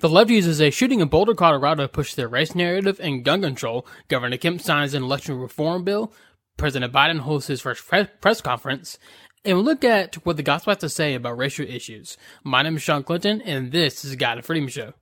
The left uses a shooting in Boulder, Colorado to push their race narrative and gun control. Governor Kemp signs an election reform bill. President Biden holds his first press conference. And we'll look at what the gospel has to say about racial issues. My name is Shawn Clinton, and this is God and Freedom Show.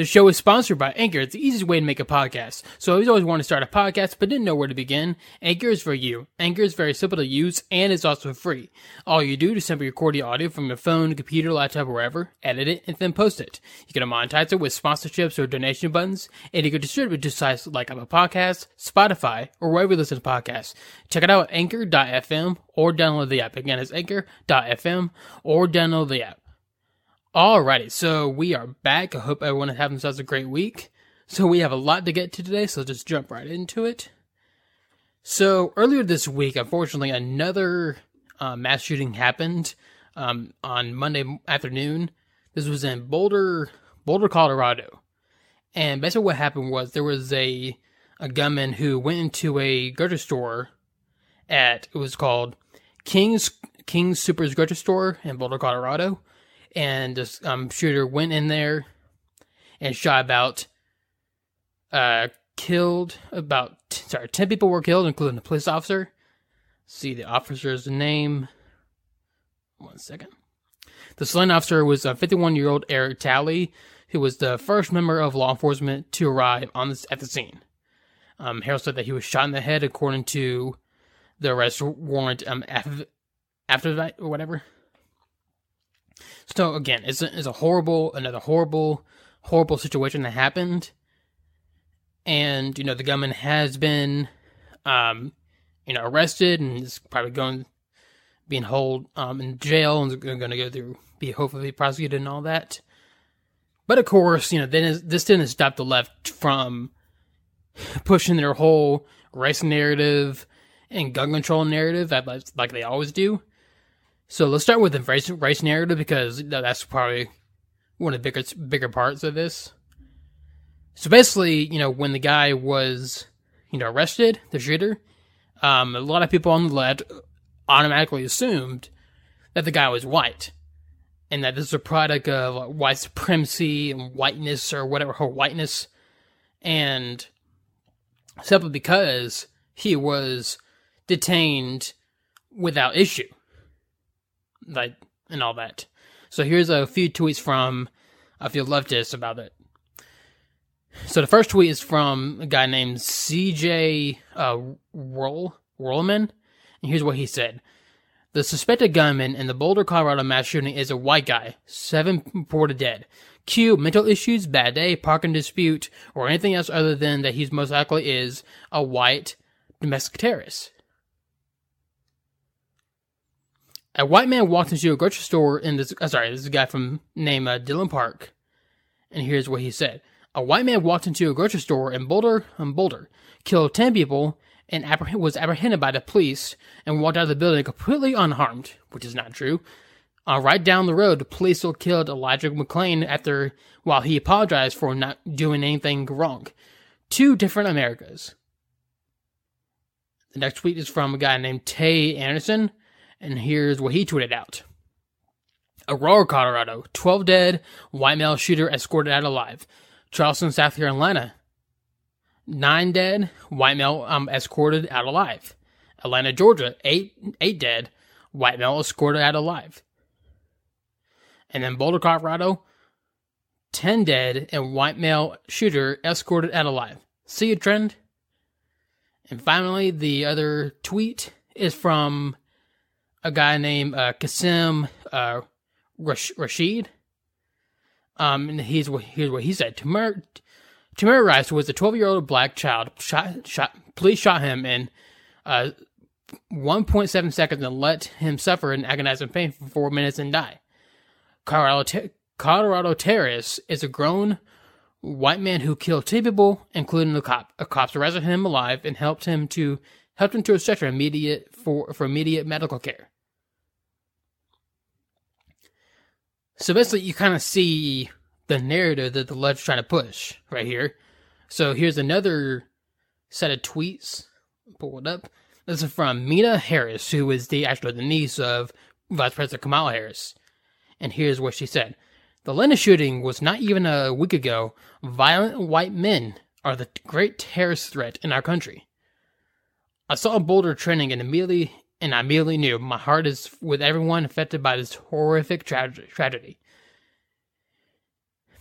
The show is sponsored by Anchor. It's the easiest way to make a podcast. So I always, wanted to start a podcast, but didn't know where to begin. Anchor is for you. Anchor is very simple to use and it's also free. All you do is simply record the audio from your phone, computer, laptop, wherever, edit it, and then post it. You can monetize it with sponsorships or donation buttons, and you can distribute it to sites like Apple Podcasts, Spotify, or wherever you listen to podcasts. Check it out at anchor.fm or download the app. Again, it's anchor.fm or download the app. Alrighty, so we are back. I hope everyone having themselves a great week. So we have a lot to get to today, so let's just jump right into it. So earlier this week, unfortunately, another uh, mass shooting happened um, on Monday afternoon. This was in Boulder, Boulder, Colorado, and basically what happened was there was a a gunman who went into a grocery store at it was called King's King Soopers grocery store in Boulder, Colorado and this um, shooter went in there and shot about, uh, killed about, sorry, 10 people were killed, including the police officer. See the officer's name. One second. The slain officer was a 51 year old Eric Talley, who was the first member of law enforcement to arrive on this, at the scene. Um, Harold said that he was shot in the head according to the arrest warrant um, after, after that, or whatever. So again, it's a, it's a horrible, another horrible, horrible situation that happened. And, you know, the gunman has been, um, you know, arrested and is probably going, being held, um, in jail and going to go through, be hopefully prosecuted and all that. But of course, you know, then this didn't stop the left from pushing their whole race narrative and gun control narrative, like they always do. So let's start with the race, race narrative because that's probably one of the bigger bigger parts of this. So basically, you know, when the guy was, you know, arrested, the shooter, um, a lot of people on the left automatically assumed that the guy was white, and that this is a product of white supremacy and whiteness or whatever her whiteness, and simply because he was detained without issue like and all that. So here's a few tweets from a few leftists about it. So the first tweet is from a guy named CJ uh, Roll Rollman, and here's what he said: The suspected gunman in the Boulder, Colorado mass shooting is a white guy. Seven reported dead. Q mental issues, bad day, parking dispute, or anything else other than that he's most likely is a white domestic terrorist. A white man walked into a grocery store in this. Uh, sorry, this is a guy from name uh, Dylan Park, and here's what he said: A white man walked into a grocery store in Boulder, um, Boulder, killed ten people, and appreh- was apprehended by the police and walked out of the building completely unharmed, which is not true. Uh, right down the road, the police still killed Elijah McClain after while he apologized for not doing anything wrong. Two different Americas. The next tweet is from a guy named Tay Anderson. And here's what he tweeted out. Aurora, Colorado, 12 dead, white male shooter escorted out alive. Charleston, South Carolina, 9 dead, white male um, escorted out alive. Atlanta, Georgia, 8, eight dead, white male escorted out alive. And then Boulder, Colorado, 10 dead, and white male shooter escorted out alive. See a trend? And finally, the other tweet is from a guy named uh, Qasim uh, Rashid. Um, and what, here's what he said. Tamir, Tamir Rice was a 12 year old black child. Shot, shot, police shot him in uh, 1.7 seconds and let him suffer in agonizing pain for four minutes and die. Colorado, te- Colorado terrorist is a grown white man who killed two people, including the cop. A cops arrested him alive and helped him to helped him to a stretcher immediate for, for immediate medical care. So basically, you kind of see the narrative that the left's trying to push right here. So here's another set of tweets. Pull it up. This is from Meena Harris, who is the actually the niece of Vice President Kamala Harris. And here's what she said. The Atlanta shooting was not even a week ago. Violent white men are the great terrorist threat in our country. I saw a Boulder trending and immediately and I immediately knew my heart is with everyone affected by this horrific tra- tragedy.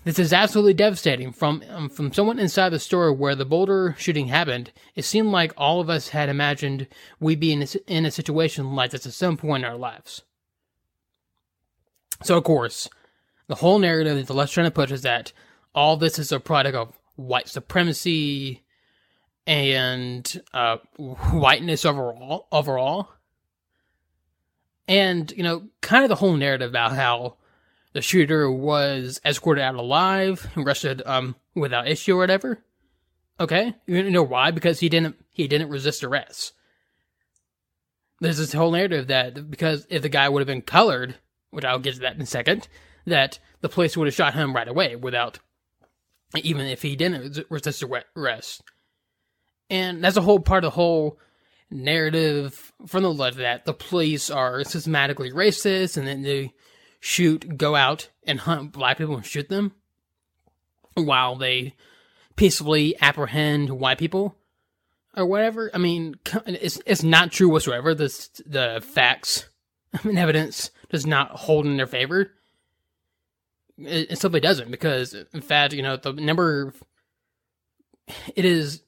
This is absolutely devastating. From um, from someone inside the store where the Boulder shooting happened, it seemed like all of us had imagined we'd be in a, in a situation like this at some point in our lives. So, of course, the whole narrative that the left's trying to push is that all this is a product of white supremacy and uh, whiteness overall. Overall, and you know, kind of the whole narrative about how the shooter was escorted out alive, arrested um, without issue or whatever. Okay, you know why? Because he didn't he didn't resist arrest. There's this whole narrative that because if the guy would have been colored, which I'll get to that in a second, that the police would have shot him right away without, even if he didn't resist arrest. And that's a whole part of the whole narrative from the left that the police are systematically racist and then they shoot, go out and hunt black people and shoot them while they peacefully apprehend white people or whatever. I mean, it's it's not true whatsoever. The the facts and evidence does not hold in their favor. It, it simply doesn't because, in fact, you know the number. It is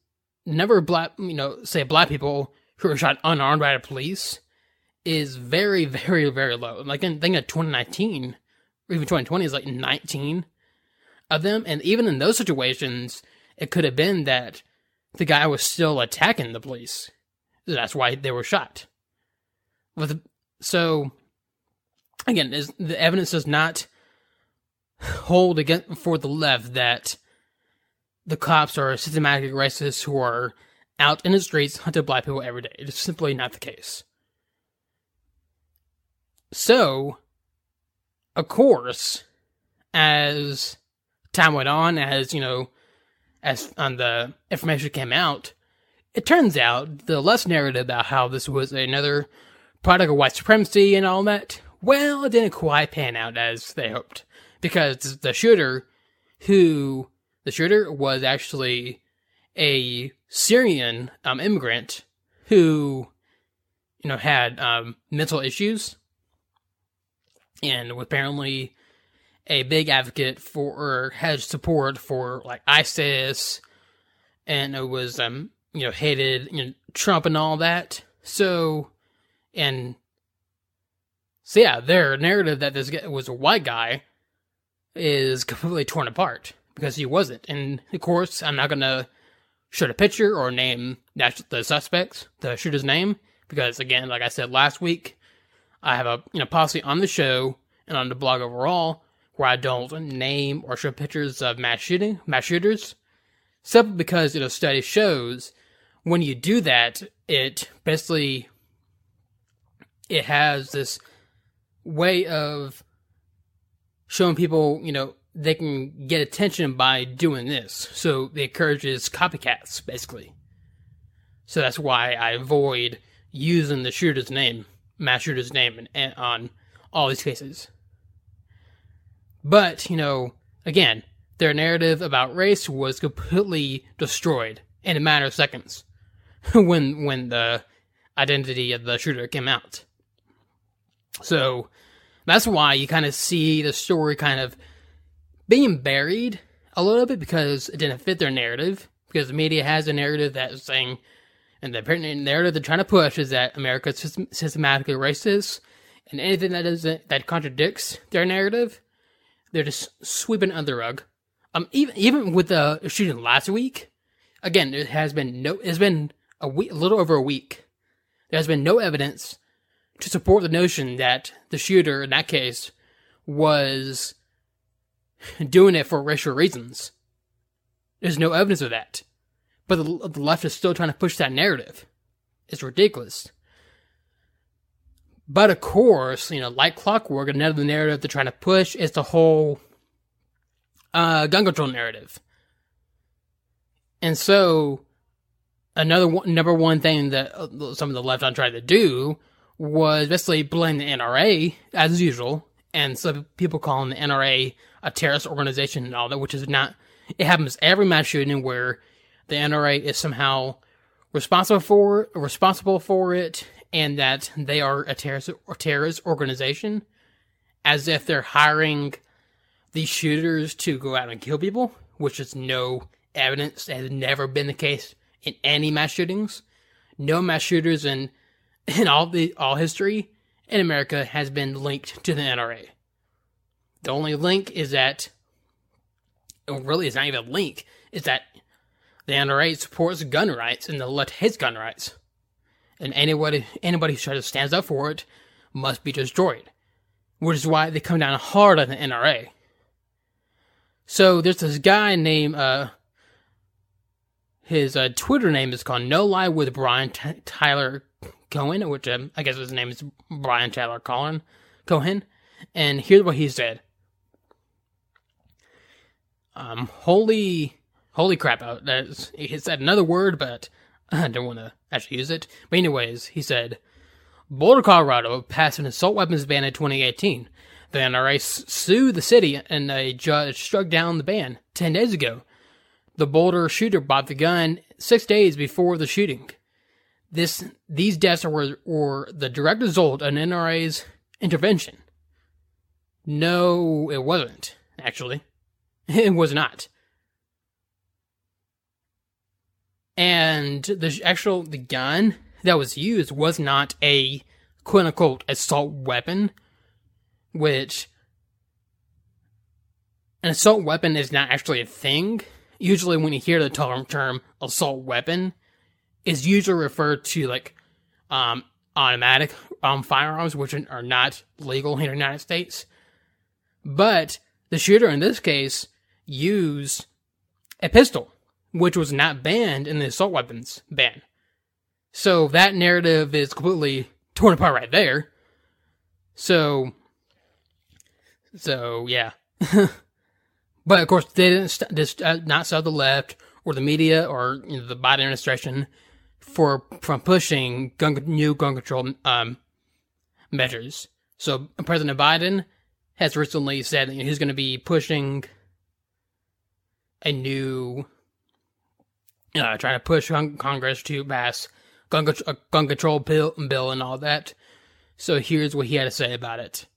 number black, you know, say black people who are shot unarmed by the police is very, very, very low. Like in think of 2019 or even 2020 is like 19 of them, and even in those situations, it could have been that the guy was still attacking the police. That's why they were shot. With so again, is the evidence does not hold against for the left that the cops are systematic racists who are out in the streets hunting black people every day. It is simply not the case. So, of course, as time went on, as you know, as on the information came out, it turns out the less narrative about how this was another product of white supremacy and all that, well, it didn't quite pan out as they hoped. Because the shooter, who, the shooter was actually a Syrian um, immigrant who, you know, had um, mental issues and was apparently a big advocate for or had support for like ISIS and it was um you know hated you know Trump and all that. So and so yeah, their narrative that this was a white guy is completely torn apart because he wasn't. And of course, I'm not gonna show a picture or name the suspects, the shooter's name, because again, like I said last week, I have a you know policy on the show and on the blog overall where I don't name or show pictures of mass shooting mass shooters, simply because you know study shows when you do that, it basically it has this way of showing people, you know, they can get attention by doing this. So it encourages copycats, basically. So that's why I avoid using the shooter's name, mass shooter's name, and, on all these cases. But, you know, again, their narrative about race was completely destroyed in a matter of seconds when when the identity of the shooter came out. So that's why you kind of see the story kind of being buried a little bit because it didn't fit their narrative. Because the media has a narrative that is saying, and the narrative they're trying to push is that America is systematically racist, and anything that isn't that contradicts their narrative, they're just sweeping under the rug. Um, even even with the shooting last week, again, there has been no, it's been a week, a little over a week. There has been no evidence to support the notion that the shooter in that case was doing it for racial reasons. There's no evidence of that. But the, the left is still trying to push that narrative. It's ridiculous. But of course, you know, like clockwork, another narrative they're trying to push is the whole uh, gun control narrative. And so, another one, number one thing that uh, some of the left on tried to do was basically blame the NRA as usual, and some people calling the NRA a terrorist organization and all that, which is not. It happens every mass shooting where the NRA is somehow responsible for responsible for it, and that they are a terrorist or terrorist organization, as if they're hiring these shooters to go out and kill people, which is no evidence. It has never been the case in any mass shootings. No mass shooters in in all the all history in America has been linked to the NRA. The only link is that really it's not even a link, is that the NRA supports gun rights and the left hates gun rights. And anybody anybody who tries to stand up for it must be destroyed. Which is why they come down hard on the NRA. So there's this guy named uh, his uh, Twitter name is called No Lie with Brian T- Tyler Cohen, which um, I guess his name is Brian Tyler Cohen. Cohen, and here's what he said. Um, holy, holy crap! Uh, he said another word, but I don't want to actually use it. But anyways, he said, Boulder, Colorado passed an assault weapons ban in 2018. The NRA sued the city, and a judge struck down the ban 10 days ago. The Boulder shooter bought the gun six days before the shooting. This, these deaths were, were the direct result of an NRA's intervention. No, it wasn't, actually. It was not. And the actual the gun that was used was not a quote unquote assault weapon which an assault weapon is not actually a thing. Usually, when you hear the term, term assault weapon, is usually referred to like um, automatic um, firearms, which are not legal in the United States. But the shooter in this case used a pistol, which was not banned in the assault weapons ban. So that narrative is completely torn apart right there. So so yeah, but of course they didn't st- uh, not stop the left or the media or you know, the Biden administration for from pushing gun, new gun control um, measures. So President Biden has recently said he's going to be pushing a new, uh, trying to push Congress to pass gun, a gun control bill, bill and all that. So here's what he had to say about it.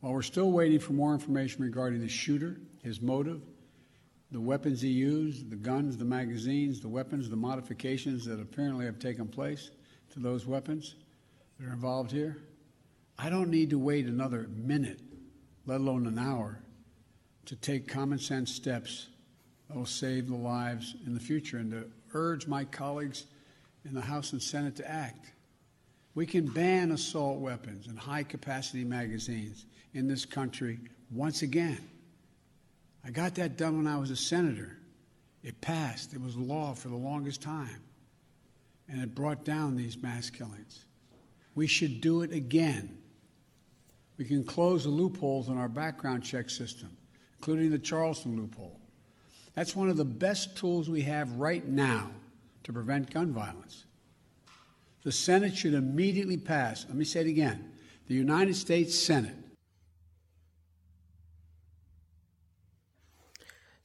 While we're still waiting for more information regarding the shooter, his motive, the weapons he used, the guns, the magazines, the weapons, the modifications that apparently have taken place to those weapons that are involved here, I don't need to wait another minute, let alone an hour, to take common sense steps that will save the lives in the future and to urge my colleagues in the House and Senate to act. We can ban assault weapons and high capacity magazines in this country once again. I got that done when I was a senator. It passed, it was law for the longest time, and it brought down these mass killings. We should do it again. We can close the loopholes in our background check system, including the Charleston loophole. That's one of the best tools we have right now to prevent gun violence. The Senate should immediately pass, let me say it again, the United States Senate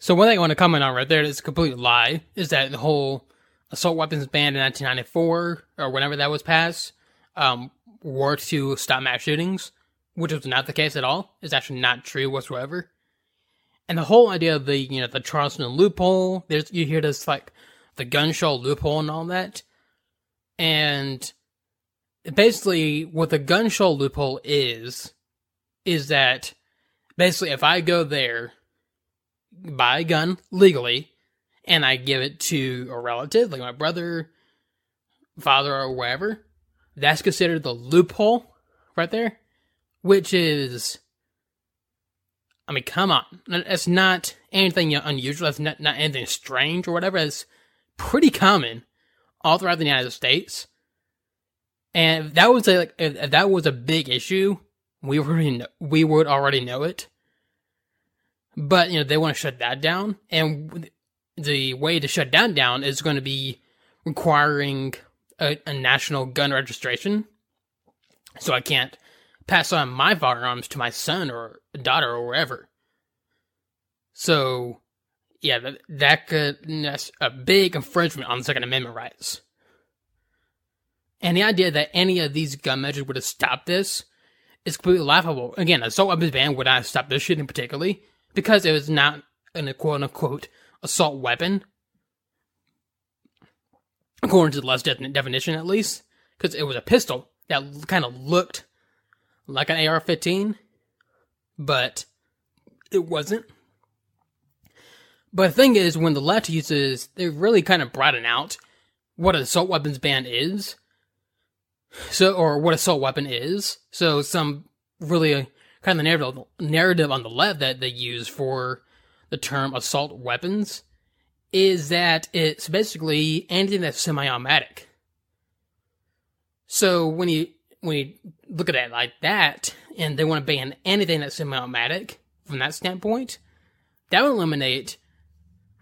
So one thing I want to comment on right there is a complete lie is that the whole assault weapons ban in 1994 or whenever that was passed um, were to stop mass shootings, which was not the case at all. It's actually not true whatsoever. And the whole idea of the you know the Charleston loophole, there's you hear this like the gun show loophole and all that, and basically what the gun show loophole is is that basically if I go there buy a gun legally and I give it to a relative, like my brother, father, or whatever, that's considered the loophole right there, which is, I mean, come on. That's not anything unusual. That's not, not anything strange or whatever. It's pretty common all throughout the United States. And if that was a, like, if that was a big issue, we would we would already know it. But you know they want to shut that down, and the way to shut down down is going to be requiring a, a national gun registration. So I can't pass on my firearms to my son or daughter or wherever. So, yeah, that, that could, that's a big infringement on the Second Amendment rights. And the idea that any of these gun measures would have stopped this is completely laughable. Again, assault weapons ban would not stop this shooting particularly because it was not an quote unquote assault weapon, according to the de- definition at least, because it was a pistol that kind of looked like an AR-15, but it wasn't. But the thing is, when the left uses, they really kind of broaden out what an assault weapons ban is. So, or what assault weapon is. So, some really kind of narrative narrative on the left that they use for the term assault weapons is that it's basically anything that's semi-automatic. So when you when you look at it like that, and they want to ban anything that's semi-automatic from that standpoint, that would eliminate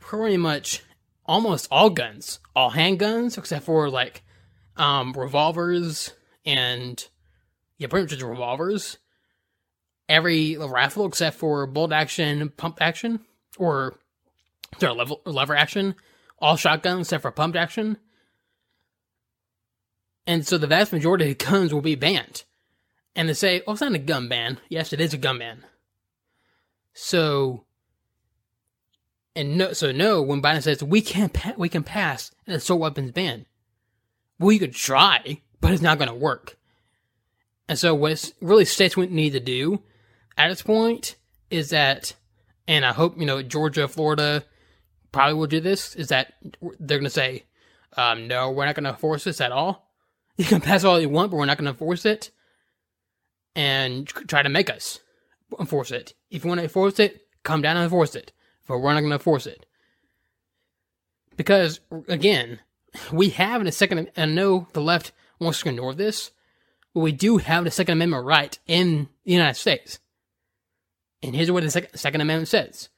pretty much almost all guns, all handguns, except for like um, revolvers and yeah, pretty much just revolvers. Every rifle except for bolt action, pump action, or sorry, level lever action. All shotguns except for pumped action. And so the vast majority of guns will be banned. And they say, oh, it's not a gun ban. Yes, it is a gun ban. So, and no, so no, when Biden says we can't, pa- we can pass an assault weapons ban. Well, you could try, but it's not going to work. And so, what really states would need to do at this point is that, and I hope you know Georgia, Florida, probably will do this. Is that they're going to say, um, no, we're not going to force this at all. You can pass all you want, but we're not going to force it, and try to make us enforce it. If you want to enforce it, come down and enforce it. But we're not going to enforce it because again, we have in a second. And I know the left wants to ignore this, but we do have the Second Amendment right in the United States. And here's what the Second Amendment says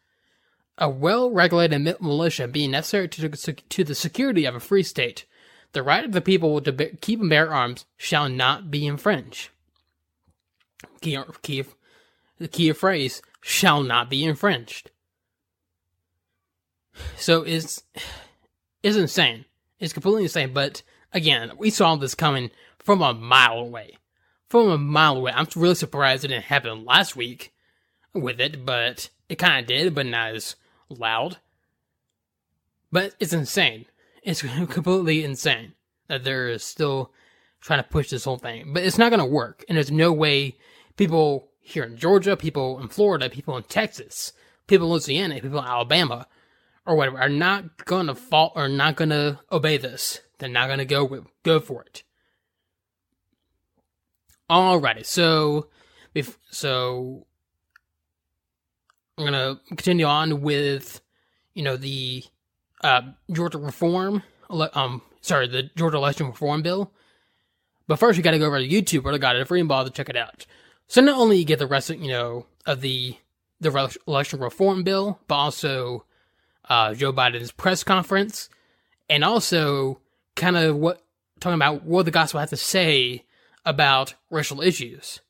A well regulated militia being necessary to, to the security of a free state, the right of the people to be, keep and bear arms shall not be infringed. Key, key, the key phrase shall not be infringed. So it's, it's insane. It's completely insane. But again, we saw this coming from a mile away. From a mile away. I'm really surprised it didn't happen last week with it, but it kind of did, but not as loud. But it's insane. It's completely insane that they're still trying to push this whole thing. But it's not going to work. And there's no way people here in Georgia, people in Florida, people in Texas, people in Louisiana, people in Alabama, or whatever, are not going to fall or not going to obey this. They're not going to go with, go for it. Alrighty, so if so, I'm gonna continue on with, you know, the uh, Georgia reform. Um, sorry, the Georgia election reform bill. But first, you got to go over to YouTube where I got it free and bother to check it out. So not only you get the rest, of, you know, of the the election reform bill, but also uh, Joe Biden's press conference, and also kind of what talking about what the gospel has to say about racial issues,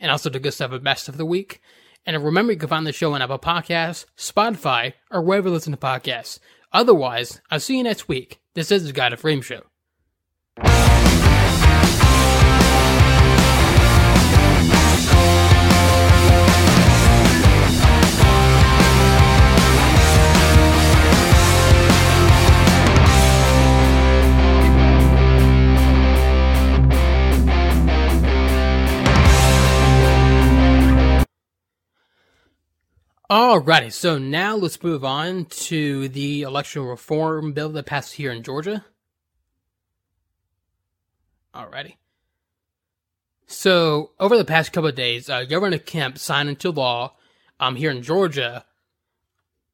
and also the good stuff and best of the week. And remember, you can find the show on Apple Podcasts, Spotify, or wherever you listen to podcasts. Otherwise, I'll see you next week. This is the God and Freedom Show. Alrighty, so now let's move on to the election reform bill that passed here in Georgia. Alrighty. So, over the past couple of days, uh, Governor Kemp signed into law um, here in Georgia.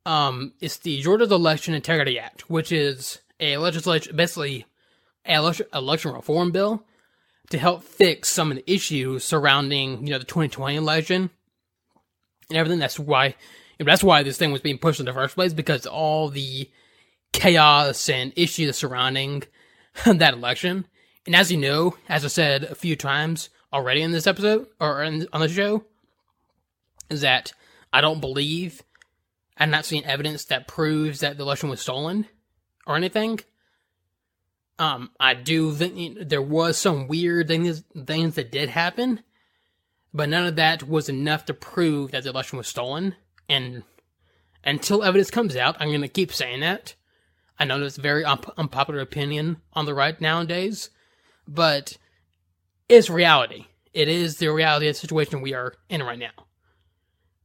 Um, it's the Georgia's Election Integrity Act, which is a legislation, basically, a election reform bill to help fix some of the issues surrounding, you know, the 2020 election and everything. That's why, that's why this thing was being pushed in the first place because all the chaos and issues surrounding that election. And as you know, as I said a few times already in this episode or in, on the show, is that I don't believe I've not seen evidence that proves that the election was stolen or anything. Um, I do think there was some weird things things that did happen, but none of that was enough to prove that the election was stolen. And until evidence comes out, I'm going to keep saying that. I know that's a very un- unpopular opinion on the right nowadays, but it's reality. It is the reality of the situation we are in right now.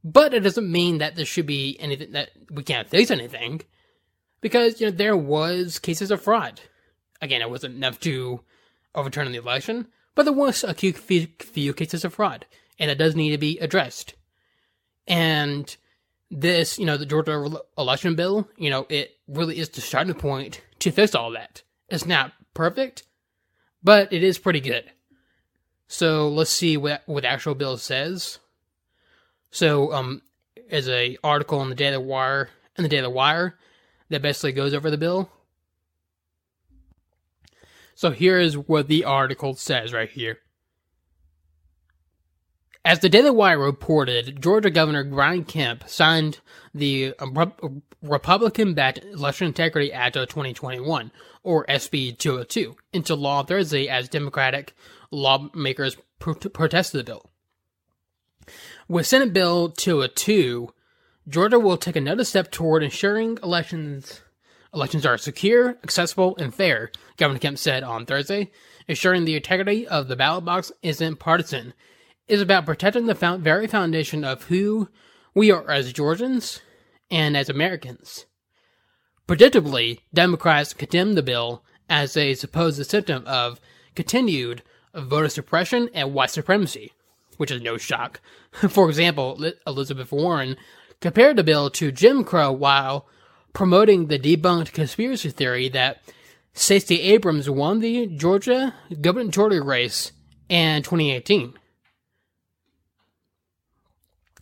But it doesn't mean that there should be anything that we can't face anything, because you know there was cases of fraud. Again, it wasn't enough to overturn the election, but there was a few, cases of fraud, and it does need to be addressed. And this, you know, the Georgia election bill, you know, it really is the starting point to fix all that. It's not perfect, but it is pretty good. So let's see what what the actual bill says. So um, as a article in the Daily Wire in the Daily Wire that basically goes over the bill. So here is what the article says right here. As the Daily Wire reported, Georgia Governor Brian Kemp signed the Republican backed Election Integrity Act of 2021, or SB 202, into law Thursday as Democratic lawmakers protested the bill. With Senate Bill 202, Georgia will take another step toward ensuring elections elections are secure, accessible, and fair, Governor Kemp said on Thursday, ensuring the integrity of the ballot box isn't partisan It's about protecting the very foundation of who we are as Georgians and as Americans. Predictably, Democrats condemned the bill as a supposed symptom of continued voter suppression and white supremacy, which is no shock. For example, Elizabeth Warren compared the bill to Jim Crow while promoting the debunked conspiracy theory that Stacey Abrams won the Georgia gubernatorial race in 2018.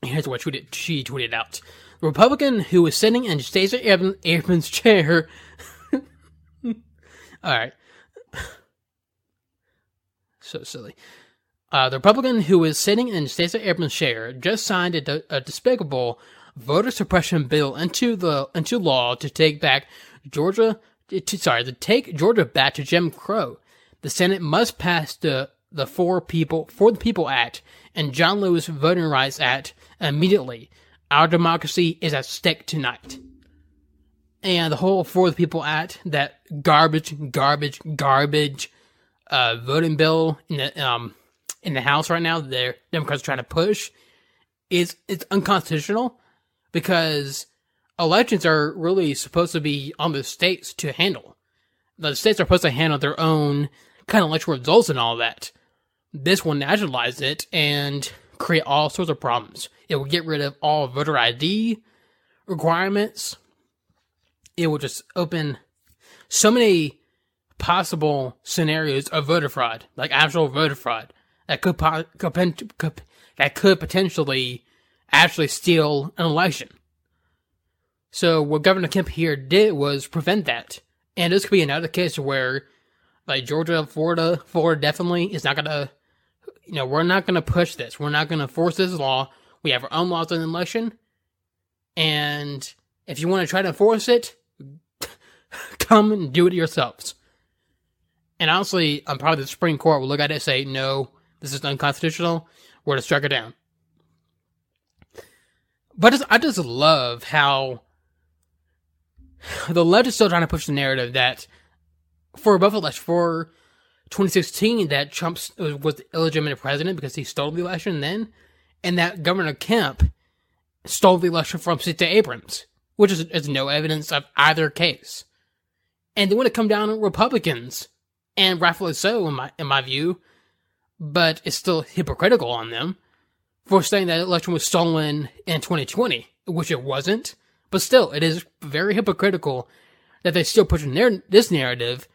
Here's what she tweeted out. The Republican who was sitting in Stacey Abrams' chair. All right. So silly. Uh, the Republican who was sitting in Stacey Abrams' chair just signed a, a despicable voter suppression bill into the into law to take back Georgia. To, sorry, to take Georgia back to Jim Crow. The Senate must pass the the For People For the People Act and John Lewis Voting Rights Act immediately. Our democracy is at stake tonight. And the whole For the People Act, that garbage, garbage, garbage uh, voting bill in the um in the House right now, the Democrats are trying to push, is it's unconstitutional because elections are really supposed to be on the states to handle. The states are supposed to handle their own kind of electoral results and all that. This will nationalize it and create all sorts of problems. It will get rid of all voter ID requirements. It will just open so many possible scenarios of voter fraud, like actual voter fraud, that could, could, could that could potentially actually steal an election. So what Governor Kemp here did was prevent that, and this could be another case where, like Georgia, Florida, Florida definitely is not gonna you know, we're not to push this. We're not to force this law. We have our own laws on election. And if you want to try to force it, come and do it yourselves. And honestly, I'm probably the Supreme Court will look at it and say, no, this is unconstitutional. We're to strike it down. But I just love how the left is still trying to push the narrative that for both elections, for 2016 that Trump was the illegitimate president because he stole the election then, and that Governor Kemp stole the election from Stacey Abrams, which is, is no evidence of either case. And they want to come down on Republicans, and rightfully so in my in my view, but it's still hypocritical on them for saying that election was stolen in 2020, which it wasn't. But still, it is very hypocritical that they still push their this narrative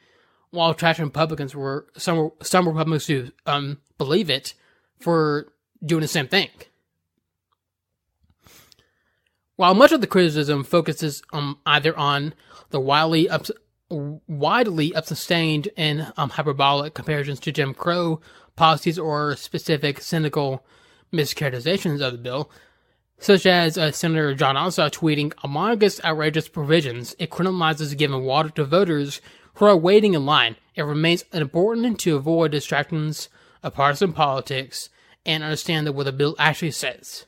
while trashing Republicans were some some Republicans who um believe it for doing the same thing. While much of the criticism focuses um, either on the wildly ups- widely sustained and um, hyperbolic comparisons to Jim Crow policies or specific cynical mischaracterizations of the bill, such as uh, Senator Jon Ossoff tweeting, among its outrageous provisions, it criminalizes giving water to voters who are waiting in line. It remains important to avoid distractions of partisan politics and understand what the bill actually says.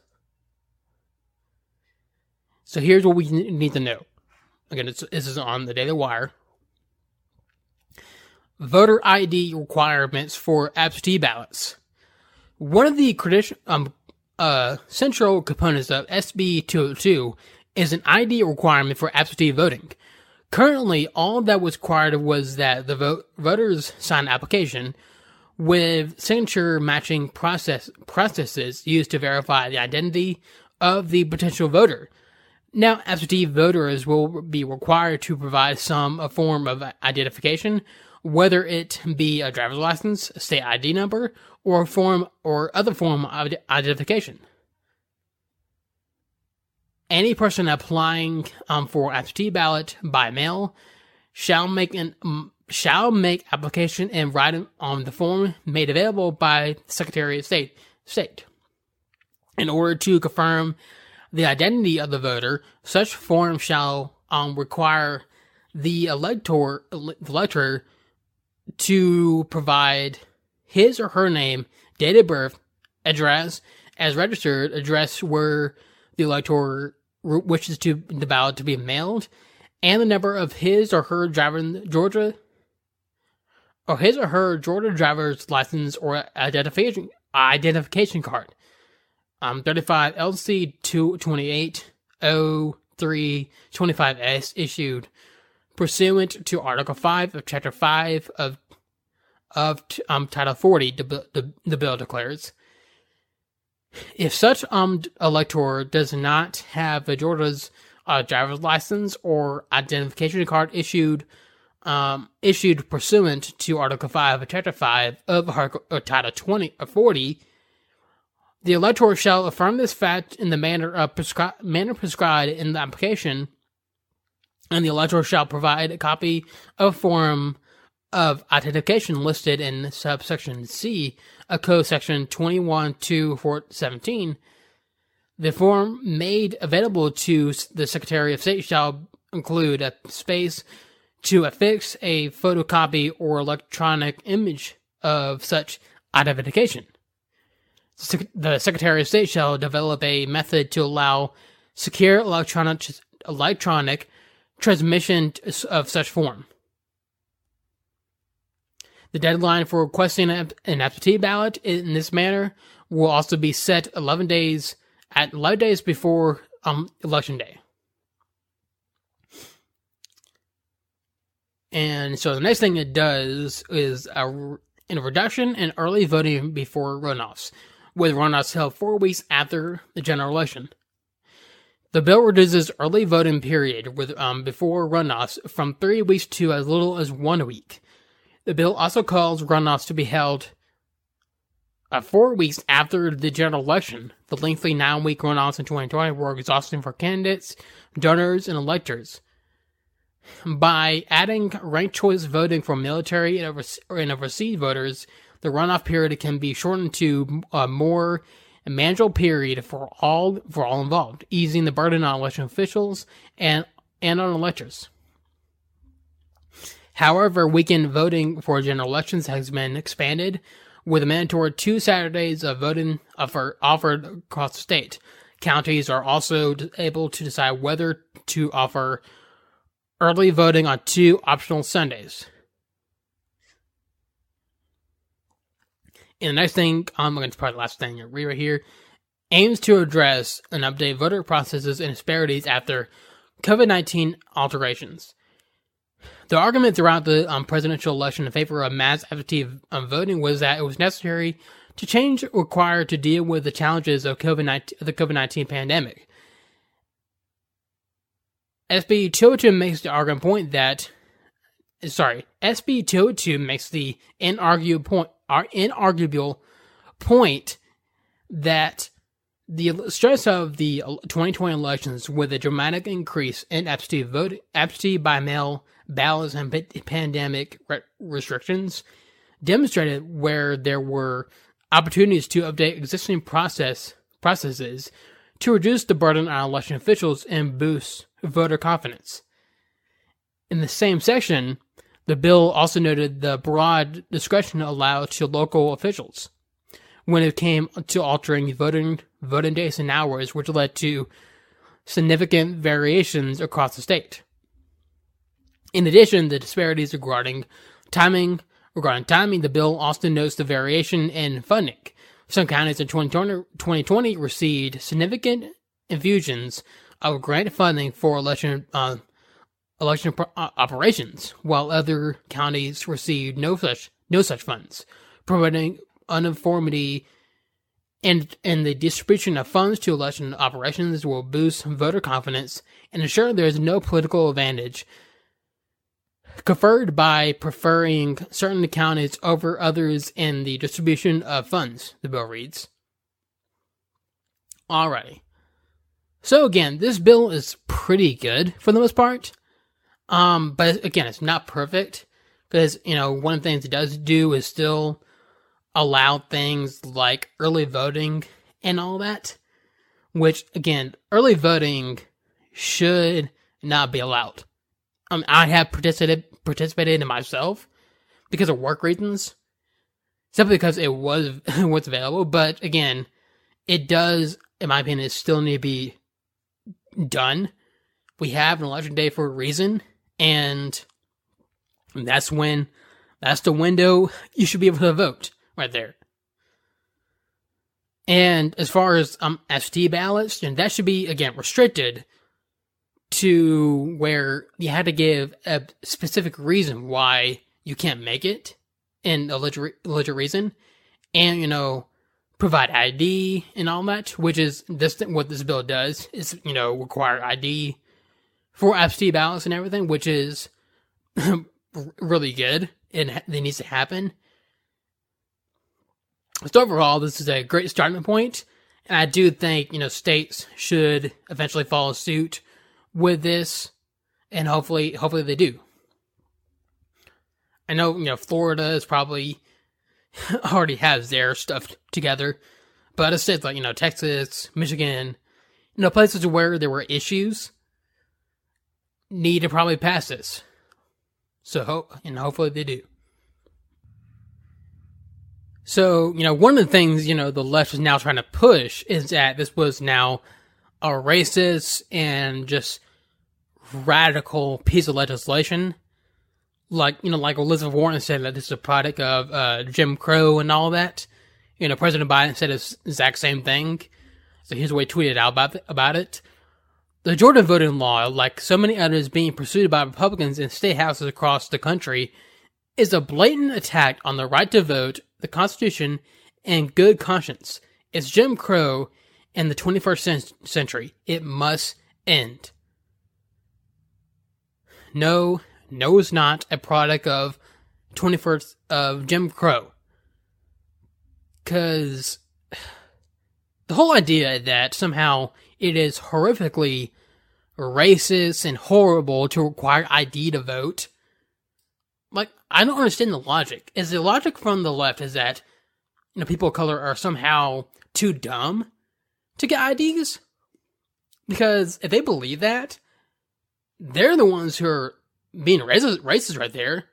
So here's what we need to know. Again, this is on the Daily Wire. Voter ID requirements for absentee ballots. One of the um, uh, central components of SB 202 is an ID requirement for absentee voting. Currently, all that was required was that the vote, voters sign an application with signature matching process processes used to verify the identity of the potential voter. Now, absentee voters will be required to provide some form of identification, whether it be a driver's license, state ID number, or form or other form of identification. Any person applying um, for absentee ballot by mail shall make an um, shall make application and write on the form made available by the Secretary of State. State. In order to confirm the identity of the voter, such form shall um, require the elector, the elector to provide his or her name, date of birth, address, as registered address where the elector wishes to the ballot to be mailed, and the number of his or her driving Georgia or his or her Georgia driver's license or identification identification card. Um, 35 LC 228 0325S issued pursuant to Article 5 of Chapter 5 of of um, Title 40, the, the, the bill declares. If such um elector does not have a Georgia's uh, driver's license or identification card issued um, issued pursuant to Article 5 of Chapter 5 of Article, uh, Title 20 or uh, 40, the elector shall affirm this fact in the manner, of prescri- manner prescribed in the application, and the elector shall provide a copy of form of identification listed in subsection C of Code Section 21.2.17. The form made available to the Secretary of State shall include a space to affix a photocopy or electronic image of such identification the Secretary of State shall develop a method to allow secure electronic electronic transmission of such form. The deadline for requesting an absentee ballot in this manner will also be set 11 days at 11 days before um, election day. And so the next thing it does is a, a reduction in early voting before runoffs with runoffs held four weeks after the general election. The bill reduces early voting period with um, before runoffs from three weeks to as little as one week. The bill also calls runoffs to be held uh, four weeks after the general election. The lengthy nine-week runoffs in 2020 were exhausting for candidates, donors, and electors. By adding ranked choice voting for military and overseas voters, the runoff period can be shortened to a more manageable period for all for all involved, easing the burden on election officials and and on electors. However, weekend voting for general elections has been expanded, with a mandatory two Saturdays of voting offer, offered across the state. Counties are also able to decide whether to offer early voting on two optional Sundays. And the next thing, I'm going to probably the last thing right here, aims to address and update voter processes and disparities after COVID 19 alterations. The argument throughout the um, presidential election in favor of mass absentee um, voting was that it was necessary to change required to deal with the challenges of COVID-19, the COVID 19 pandemic. SB 202 makes the argument point that, sorry, SB 202 makes the inarguable point, inarguable point that The stress of the 2020 elections with a dramatic increase in absentee vote, absentee by mail ballots and pandemic re- restrictions demonstrated where there were opportunities to update existing process processes to reduce the burden on election officials and boost voter confidence. In the same section, the bill also noted the broad discretion allowed to local officials when it came to altering voting voting days and hours, which led to significant variations across the state. In addition, the disparities regarding timing regarding timing, the bill also notes the variation in funding. Some counties in 2020, 2020 received significant infusions of grant funding for election uh, election pro- uh, operations, while other counties received no such no such funds, promoting uniformity and and the distribution of funds to election operations will boost voter confidence and ensure there is no political advantage conferred by preferring certain counties over others in the distribution of funds, the bill reads. Alrighty. So again, this bill is pretty good for the most part. Um, but again, it's not perfect because, you know, one of the things it does do is still allow things like early voting and all that, which again, early voting should not be allowed. Um, I have participated participated in myself because of work reasons, simply because it was what's available. But again, it does, in my opinion, it still need to be done. We have an election day for a reason, and that's when that's the window you should be able to vote right there. And as far as um ST ballots, and that should be again restricted to where you had to give a specific reason why you can't make it, and a legit, legit reason, and you know provide ID and all that, which is this what this bill does is you know require ID for absentee ballots and everything, which is really good and it needs to happen. So overall, this is a great starting point, and I do think you know states should eventually follow suit with this, and hopefully, hopefully they do. I know you know Florida is probably already has their stuff together, but it's states like you know Texas, Michigan, you know places where there were issues need to probably pass this. So hope and hopefully they do. So, you know, one of the things, you know, the left is now trying to push is that this was now a racist and just radical piece of legislation. Like, you know, like Elizabeth Warren said that this is a product of uh, Jim Crow and all that. You know, President Biden said the exact same thing. So here's what he tweeted out about, about it. The Georgia voting law, like so many others being pursued by Republicans in state houses across the country, is a blatant attack on the right to vote, the Constitution, and good conscience. It's Jim Crow in the 21st century. It must end. No, no, is not a product of 21st of Jim Crow. Because the whole idea that somehow it is horrifically racist and horrible to require ID to vote. Like, I don't understand the logic. Is the logic from the left is that, you know, people of color are somehow too dumb to get IDs? Because if they believe that, they're the ones who are being racist, racist right there.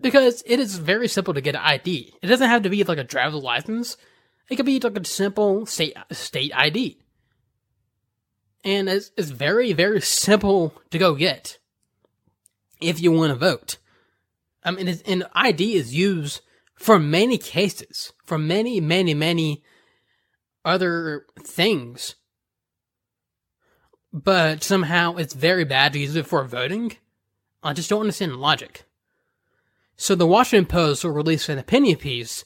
Because it is very simple to get an ID. It doesn't have to be like a driver's license. It could be like a simple state state ID. And it's, it's very, very simple to go get if you want to vote. I mean, an ID is used for many cases, for many, many, many other things. But somehow it's very bad to use it for voting. I just don't understand logic. So the Washington Post will release an opinion piece.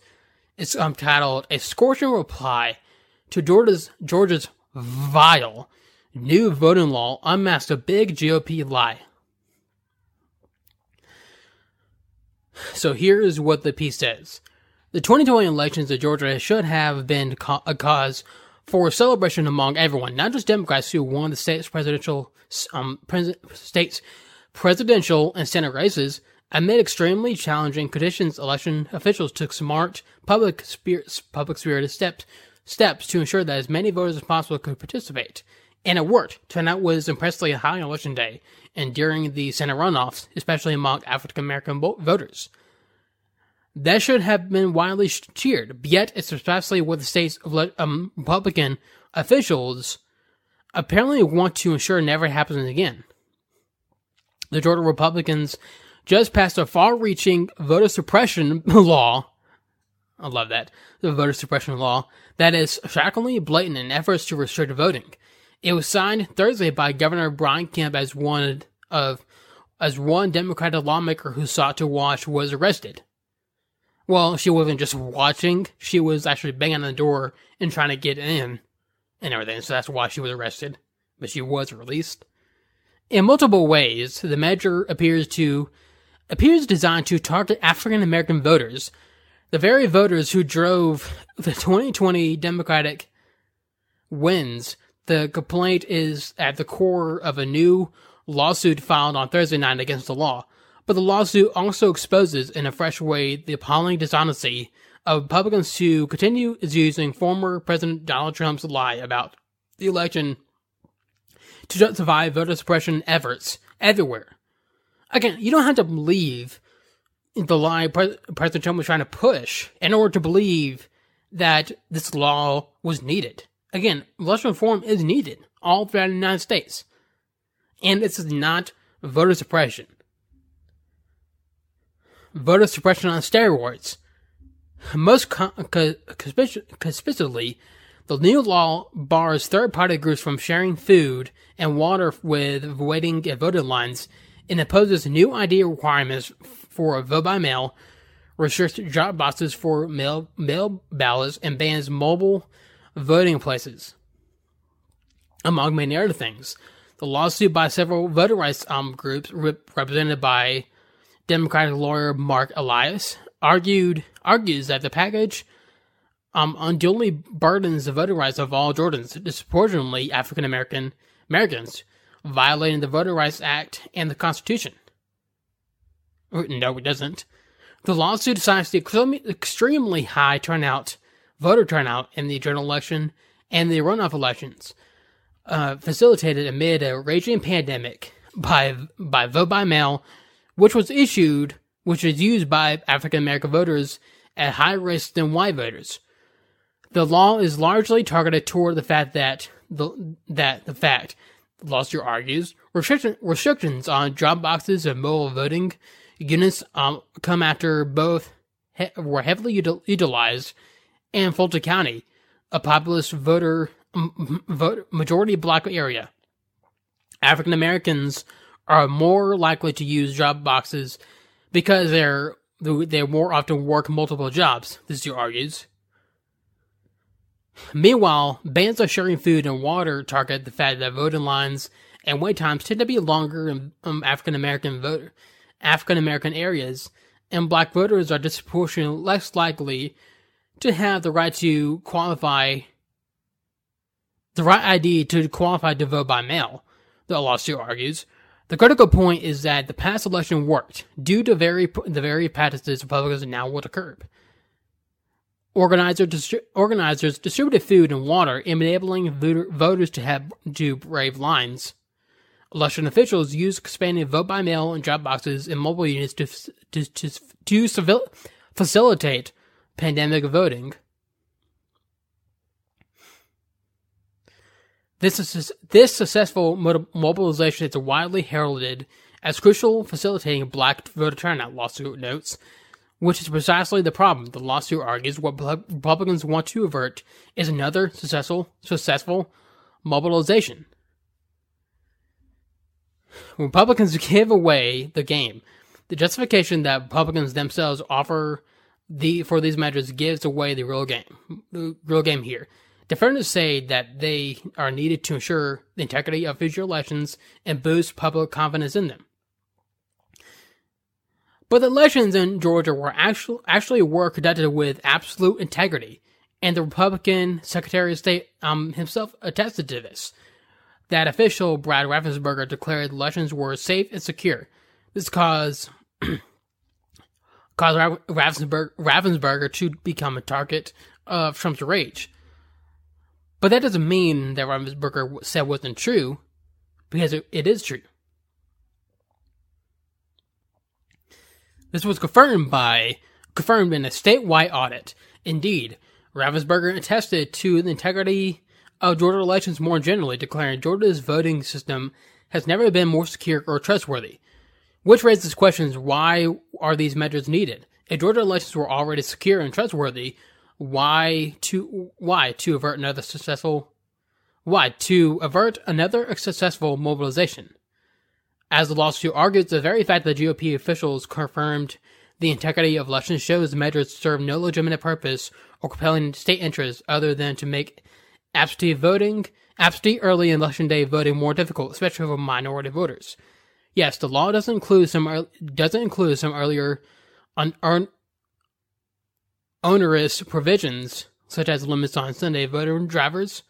It's um, titled "A Scorching Reply to Georgia's Georgia's Vile New Voting Law Unmasked a Big GOP Lie." So here is what the piece says: The 2020 elections in Georgia should have been a cause for celebration among everyone, not just Democrats who won the state's presidential um, pres- state's presidential and senate races. Amid extremely challenging conditions, election officials took smart, public spirit, public spirited steps steps to ensure that as many voters as possible could participate. And it worked. Turnout was impressively high on election day and during the Senate runoffs, especially among African American voters. That should have been widely cheered, yet it's precisely what the state's um, Republican officials apparently want to ensure never happens again. The Georgia Republicans just passed a far reaching voter suppression law. I love that. The voter suppression law that is shockingly blatant in efforts to restrict voting. It was signed Thursday by Governor Brian Kemp as one of as one Democratic lawmaker who sought to watch was arrested. Well, she wasn't just watching; she was actually banging on the door and trying to get in, and everything. So that's why she was arrested. But she was released. In multiple ways, the measure appears to appears designed to target African American voters, the very voters who drove the 2020 Democratic wins the complaint is at the core of a new lawsuit filed on Thursday night against the law, but the lawsuit also exposes in a fresh way the appalling dishonesty of Republicans who continue using former President Donald Trump's lie about the election to justify voter suppression efforts everywhere. Again, you don't have to believe the lie President Trump was trying to push in order to believe that this law was needed. Again, election reform is needed all throughout the United States. And this is not voter suppression. Voter suppression on steroids. Most conspicuously, the new law bars third party groups from sharing food and water with waiting voting lines and imposes new ID requirements for vote by mail, restricts drop boxes for mail, mail ballots, and bans mobile voting places, among many other things. The lawsuit by several voter rights um, groups, represented by Democratic lawyer Mark Elias, argued argues that the package um, unduly burdens the voting rights of all Georgians, disproportionately African American Americans, violating the Voter Rights Act and the Constitution. No, it doesn't. The lawsuit cites the extremely high turnout voter turnout in the general election and the runoff elections, uh, facilitated amid a raging pandemic by by vote by mail, which was issued, which was used by African American voters at higher risk than white voters. The law is largely targeted toward the fact that the that the fact, lawsuit argues, restriction, restrictions on drop boxes and mobile voting units um, come after both he- were heavily util- utilized and Fulton County, a populous voter, vote, majority black area. African Americans are more likely to use drop boxes because they're they more often work multiple jobs. This your argues. Meanwhile, bans on sharing food and water target the fact that voting lines and wait times tend to be longer in um, African American voter African American areas, and black voters are disproportionately less likely to have the right to qualify, the right ID to qualify to vote by mail, the lawsuit argues. The critical point is that the past election worked due to very the very practices Republicans now want to curb. Organizer, distri- organizers distributed food and water, enabling voter- voters to have to brave lines. Election officials used expanded vote by mail and drop boxes and mobile units to to to, to civil- facilitate pandemic voting. This, is, this successful mobilization is widely heralded as crucial facilitating black voter turnout, lawsuit notes, which is precisely the problem. The lawsuit argues what Republicans want to avert is another successful, successful mobilization. Republicans give away the game. The justification that Republicans themselves offer the for these measures gives away the real game. The real game here. Defendants say that they are needed to ensure the integrity of future elections and boost public confidence in them. But the elections in Georgia were actually actually were conducted with absolute integrity, and the Republican Secretary of State um, himself attested to this. That official Brad Raffensperger declared the elections were safe and secure. This caused caused Raffensperger, Raffensperger to become a target uh, of Trump's rage. But that doesn't mean that Raffensperger said wasn't true, because it, is true. This was confirmed by confirmed in a statewide audit. Indeed, Raffensperger attested to the integrity of Georgia elections more generally, declaring Georgia's voting system has never been more secure or trustworthy. Which raises questions why are these measures needed? If Georgia elections were already secure and trustworthy, why to why to avert another successful why to avert another successful mobilization? As the lawsuit argues, the very fact that GOP officials confirmed the integrity of elections shows measures serve no legitimate purpose or compelling state interest other than to make absentee voting, absentee early election day voting more difficult, especially for minority voters. Yes, the law doesn't include some doesn't include some earlier onerous provisions such as limits on Sunday voter drivers,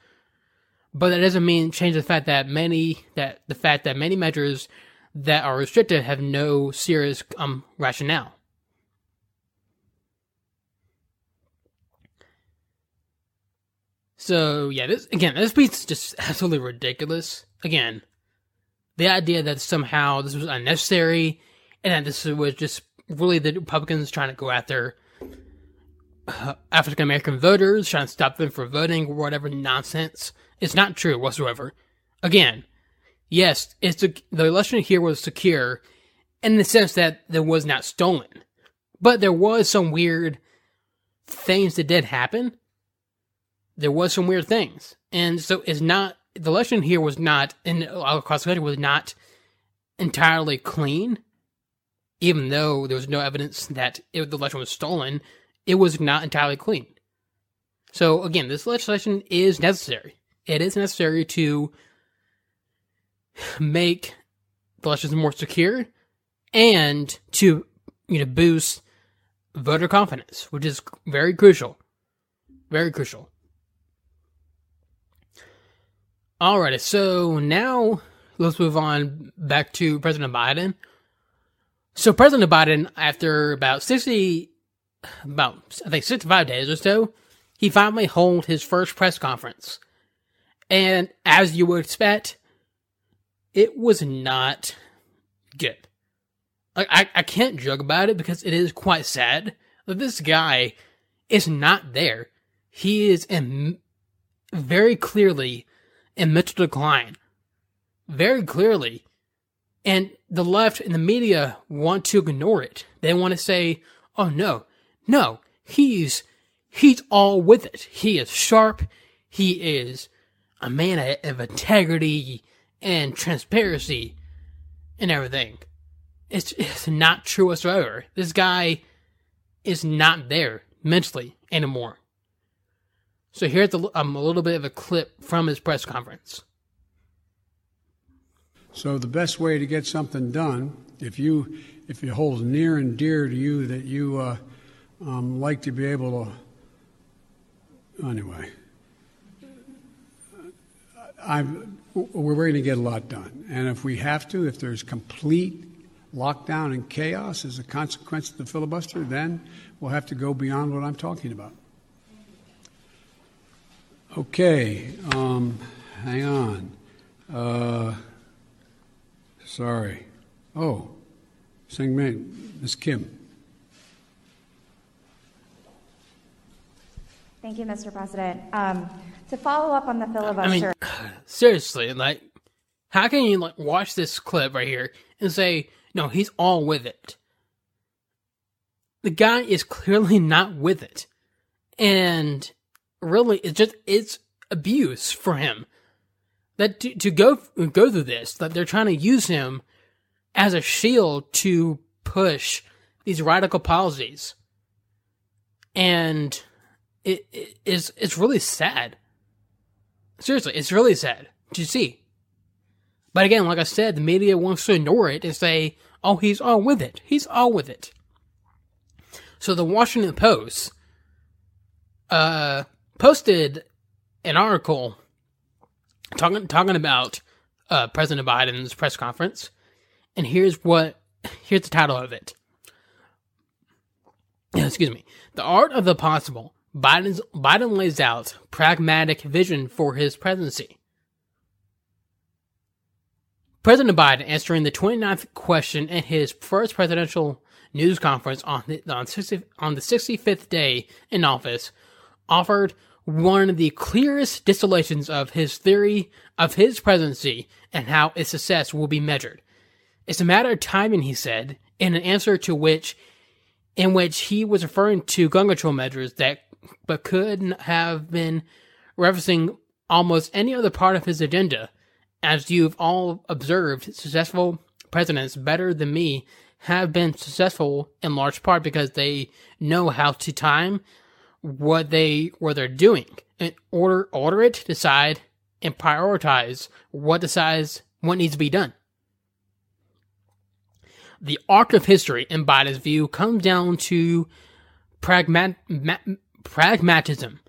but that doesn't mean change the fact that many that the fact that many measures that are restricted have no serious um, rationale. So yeah, this again, this piece just absolutely ridiculous. Again, the idea that somehow this was unnecessary and that this was just really the Republicans trying to go after uh, African American voters, trying to stop them from voting, or whatever nonsense. It's not true whatsoever. Again, yes, it's a, the election here was secure in the sense that there was not stolen, but there was some weird things that did happen. There was some weird things, and so it's not the election here was not, and across the country was not entirely clean, even though there was no evidence that it, the election was stolen. It was not entirely clean. So again, this legislation is necessary. It is necessary to make the elections more secure and to you know boost voter confidence, which is very crucial. Very crucial. Alrighty, so now let's move on back to President Biden. So President Biden, after about sixty, about I think sixty-five days or so, he finally held his first press conference, and as you would expect, it was not good. Like I, I can't joke about it because it is quite sad that this guy is not there. He is in very clearly in mental decline. Very clearly. And the left and the media want to ignore it. They want to say, oh no, no, he's, he's all with it. He is sharp. He is a man of integrity and transparency and everything. It's, it's not true whatsoever. This guy is not there mentally anymore. So here's a, um, a little bit of a clip from his press conference. So the best way to get something done, if you if it holds near and dear to you that you uh, um, like to be able to, anyway, I'm, we're going to get a lot done. And if we have to, if there's complete lockdown and chaos as a consequence of the filibuster, then we'll have to go beyond what I'm talking about. Okay, um, hang on. Uh, sorry. Oh, Seung Min, Ms. Kim. Thank you, Mr. President. Um, to follow up on the filibuster. I mean, seriously, like, how can you like watch this clip right here and say, no, he's all with it? The guy is clearly not with it. And really it's just it's abuse for him. That to, to go go through this, that they're trying to use him as a shield to push these radical policies, and it, it is it's really sad. Seriously, it's really sad to see. But again, like I said, the media wants to ignore it and say, "Oh, he's all with it. He's all with it." So the Washington Post, uh, posted an article talking talking about uh, President Biden's press conference, and here's what here's the title of it. Excuse me. The art of the possible. Biden's Biden lays out pragmatic vision for his presidency. President Biden answering the 29th question in his first presidential news conference on the, on, 60, on the 65th day in office offered one of the clearest distillations of his theory of his presidency and how its success will be measured. It's a matter of timing, he said, in an answer to which, in which he was referring to gun control measures that, but could have been referencing almost any other part of his agenda as you've all observed, successful presidents better than me have been successful in large part because they know how to time what they what they're doing and order order it, decide, and prioritize what decides what needs to be done. The arc of history, in Biden's view, comes down to pragmat, ma, pragmatism.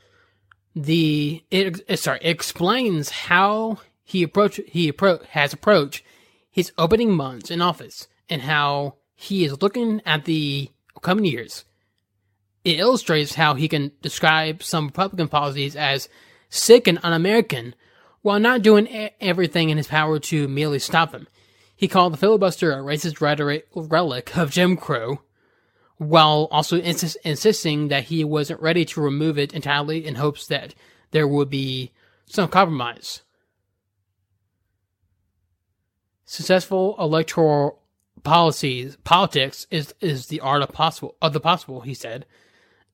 The it, eh, sorry it explains how he approach he appro- has approached his opening months in office and how he is looking at the coming years. It illustrates how he can describe some Republican policies as sick and un-American while not doing everything in his power to merely stop them. He called the filibuster a racist rhetoric relic of Jim Crow, while also insist- insisting that he wasn't ready to remove it entirely in hopes that there would be some compromise. Successful electoral policies, politics is is the art of possible of the possible. He said.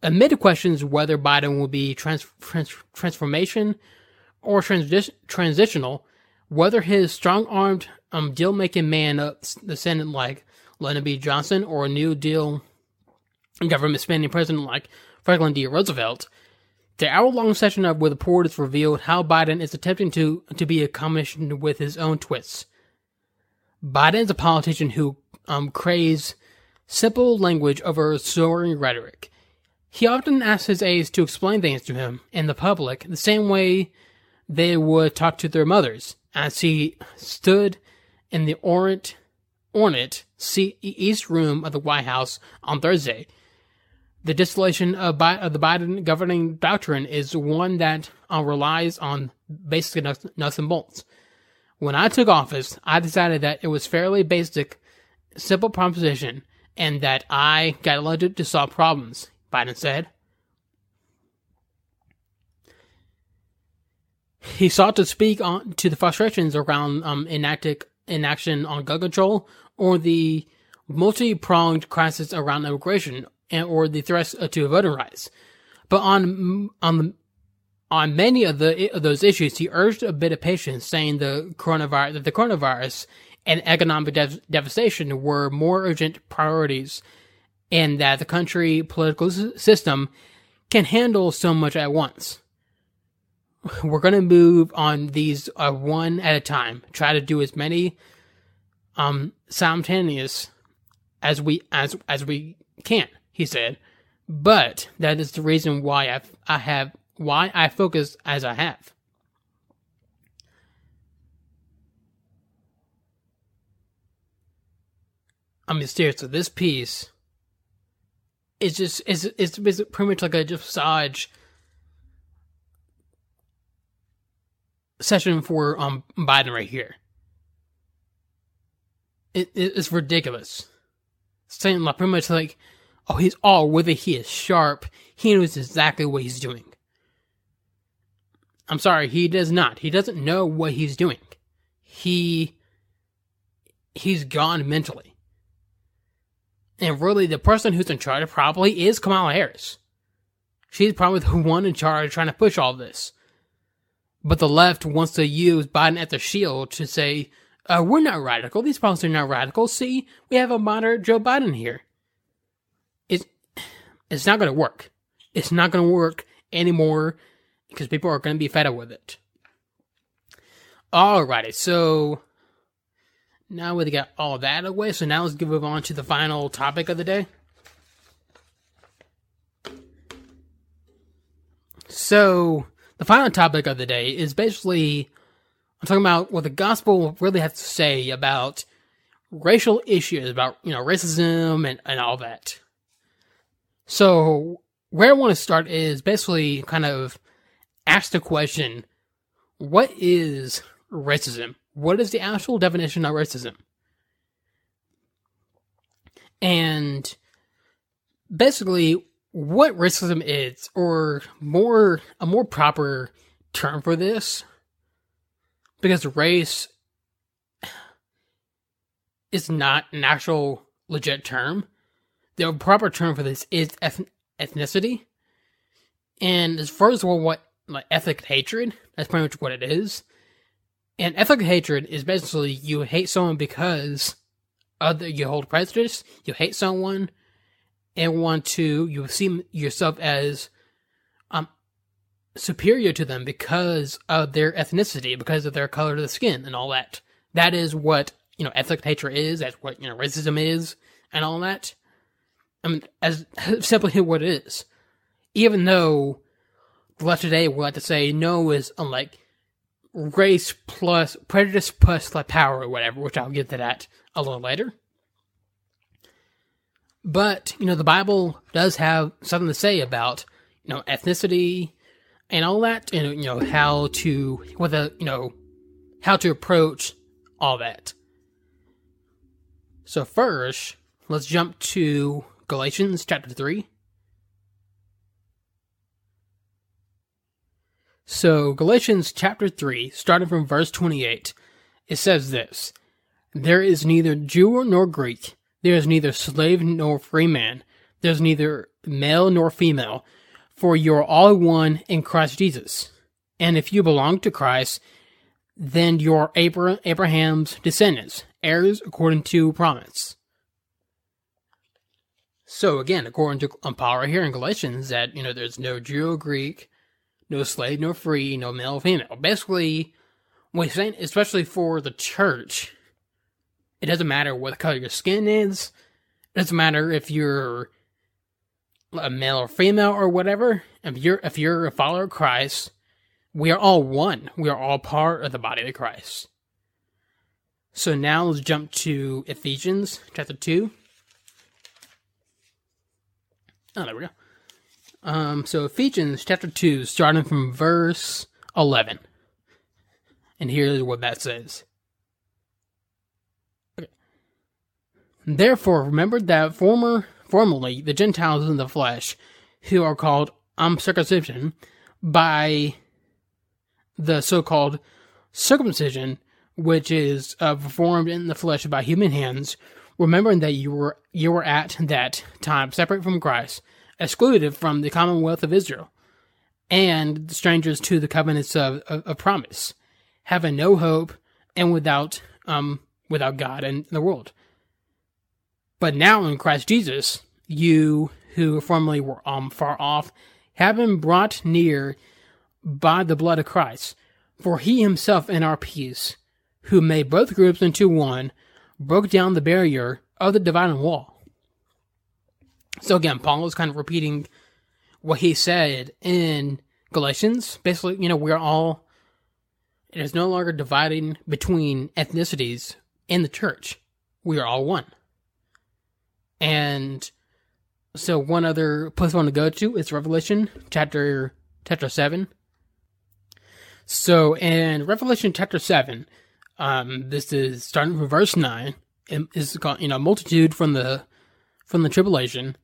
Amid questions whether Biden will be trans, trans, transformation or transi- transitional, whether his strong-armed um, deal-making man of the Senate like Lyndon B. Johnson or a New Deal government spending president like Franklin D. Roosevelt, the hour-long session of with reporters revealed how Biden is attempting to to be a combination with his own twists. Biden is a politician who um, craves simple language over soaring rhetoric. He often asks his aides to explain things to him in the public the same way they would talk to their mothers, as he stood in the ornate, ornate East Room of the White House on Thursday. The distillation of, Bi- of the Biden governing doctrine is one that uh, relies on basic nuts, nuts and bolts. When I took office, I decided that it was fairly basic, simple proposition, and that I got elected to solve problems, Biden said. He sought to speak on to the frustrations around um, enacted inaction on gun control or the multi-pronged crisis around immigration and or the threats to voting rights. But on on the on many of the of those issues, he urged a bit of patience, saying the coronavirus, that the coronavirus and economic dev- devastation were more urgent priorities, and that the country political system can handle so much at once. We're going to move on these uh, one at a time. Try to do as many um, simultaneous as we as as we can. He said, but that is the reason why I've, I have why I focus as I have. I'm mean, seriously, this piece is just is it's, it's pretty much like a massage session for um Biden right here. It, it it's ridiculous. Saying like pretty much like, oh, he's all it. He is sharp. He knows exactly what he's doing. I'm sorry, he does not. He doesn't know what he's doing. He he's gone mentally. And really the person who's in charge probably is Kamala Harris. She's probably the one in charge trying to push all this. But the left wants to use Biden as a shield to say, uh, we're not radical. These policies are not radical. See, we have a moderate Joe Biden here. It's, it's not going to work. It's not going to work anymore because people are going to be fed up with it. Alrighty, so now we got all that away. So now let's move on to the final topic of the day. So the final topic of the day is basically I'm talking about what the gospel really has to say about racial issues, about you know racism and, and all that. So where I want to start is basically kind of ask the question, what is racism? What is the actual definition of racism? And basically what racism is, or more a more proper term for this, because race is not an actual legit term. The proper term for this is ethnicity. And as far as well, what like ethnic hatred, that's pretty much what it is. And ethnic hatred is basically you hate someone because other you hold prejudice, you hate someone, and want to you see yourself as um superior to them because of their ethnicity, because of their color of the skin and all that. That is what, you know, ethnic hatred is, that's what, you know, racism is and all that. I mean, as simply what it is. Even though the left today would like to say no is unlike race plus prejudice plus like power or whatever, which I'll get to that a little later. But, you know, the Bible does have something to say about, you know, ethnicity and all that, and, you know, how to, a, you know, how to approach all that. So first, let's jump to Galatians chapter 3. So, Galatians chapter 3, starting from verse 28, it says this There is neither Jew nor Greek there is neither slave nor free man. There is neither male nor female, for you are all one in Christ Jesus. And if you belong to Christ, then you are Abraham's descendants, heirs according to promise. So again, according to um, Paul right here in Galatians, that you know there's no Jew or Greek, no slave nor free, no male or female. Basically, what he's saying, especially for the church, it doesn't matter what color your skin is. It doesn't matter if you're a male or female or whatever. If you're if you're a follower of Christ, we are all one. We are all part of the body of Christ. So now let's jump to Ephesians chapter two. Oh, there we go. Um, so Ephesians chapter two, starting from verse eleven, and here's what that says. Therefore, remember that former, formerly the Gentiles in the flesh, who are called uncircumcision by the so-called circumcision, which is uh, performed in the flesh by human hands, remembering that you were you were at that time separate from Christ, excluded from the commonwealth of Israel, and strangers to the covenants of, of, of promise, having no hope and without um without God and the world. But now in Christ Jesus, you who formerly were um, far off have been brought near by the blood of Christ. For he himself in our peace, who made both groups into one, broke down the barrier of the dividing wall. So again, Paul is kind of repeating what he said in Galatians. Basically, you know, we're all, it is no longer dividing between ethnicities in the church. We are all one. And so one other place I want to go to is Revelation chapter chapter seven. So in Revelation chapter seven, um, this is starting from verse nine. It is called you know multitude from the from the tribulation.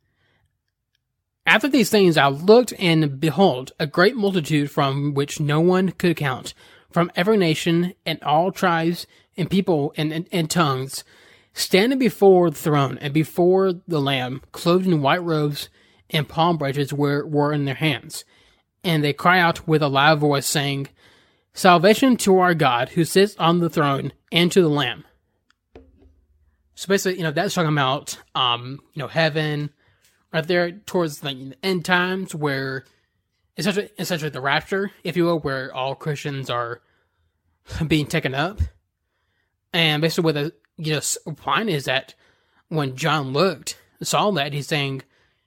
After these things I looked, and behold, a great multitude from which no one could count, from every nation and all tribes and people and, and, and tongues, standing before the throne and before the Lamb, clothed in white robes and palm branches were, were in their hands. And they cry out with a loud voice, saying, Salvation to our God who sits on the throne and to the Lamb. So basically, you know, that's talking about, um, you know, heaven, right there towards like, the end times where essentially, essentially the rapture, if you will, where all Christians are being taken up. And basically, what the you know, point is that when John looked, saw that, he's saying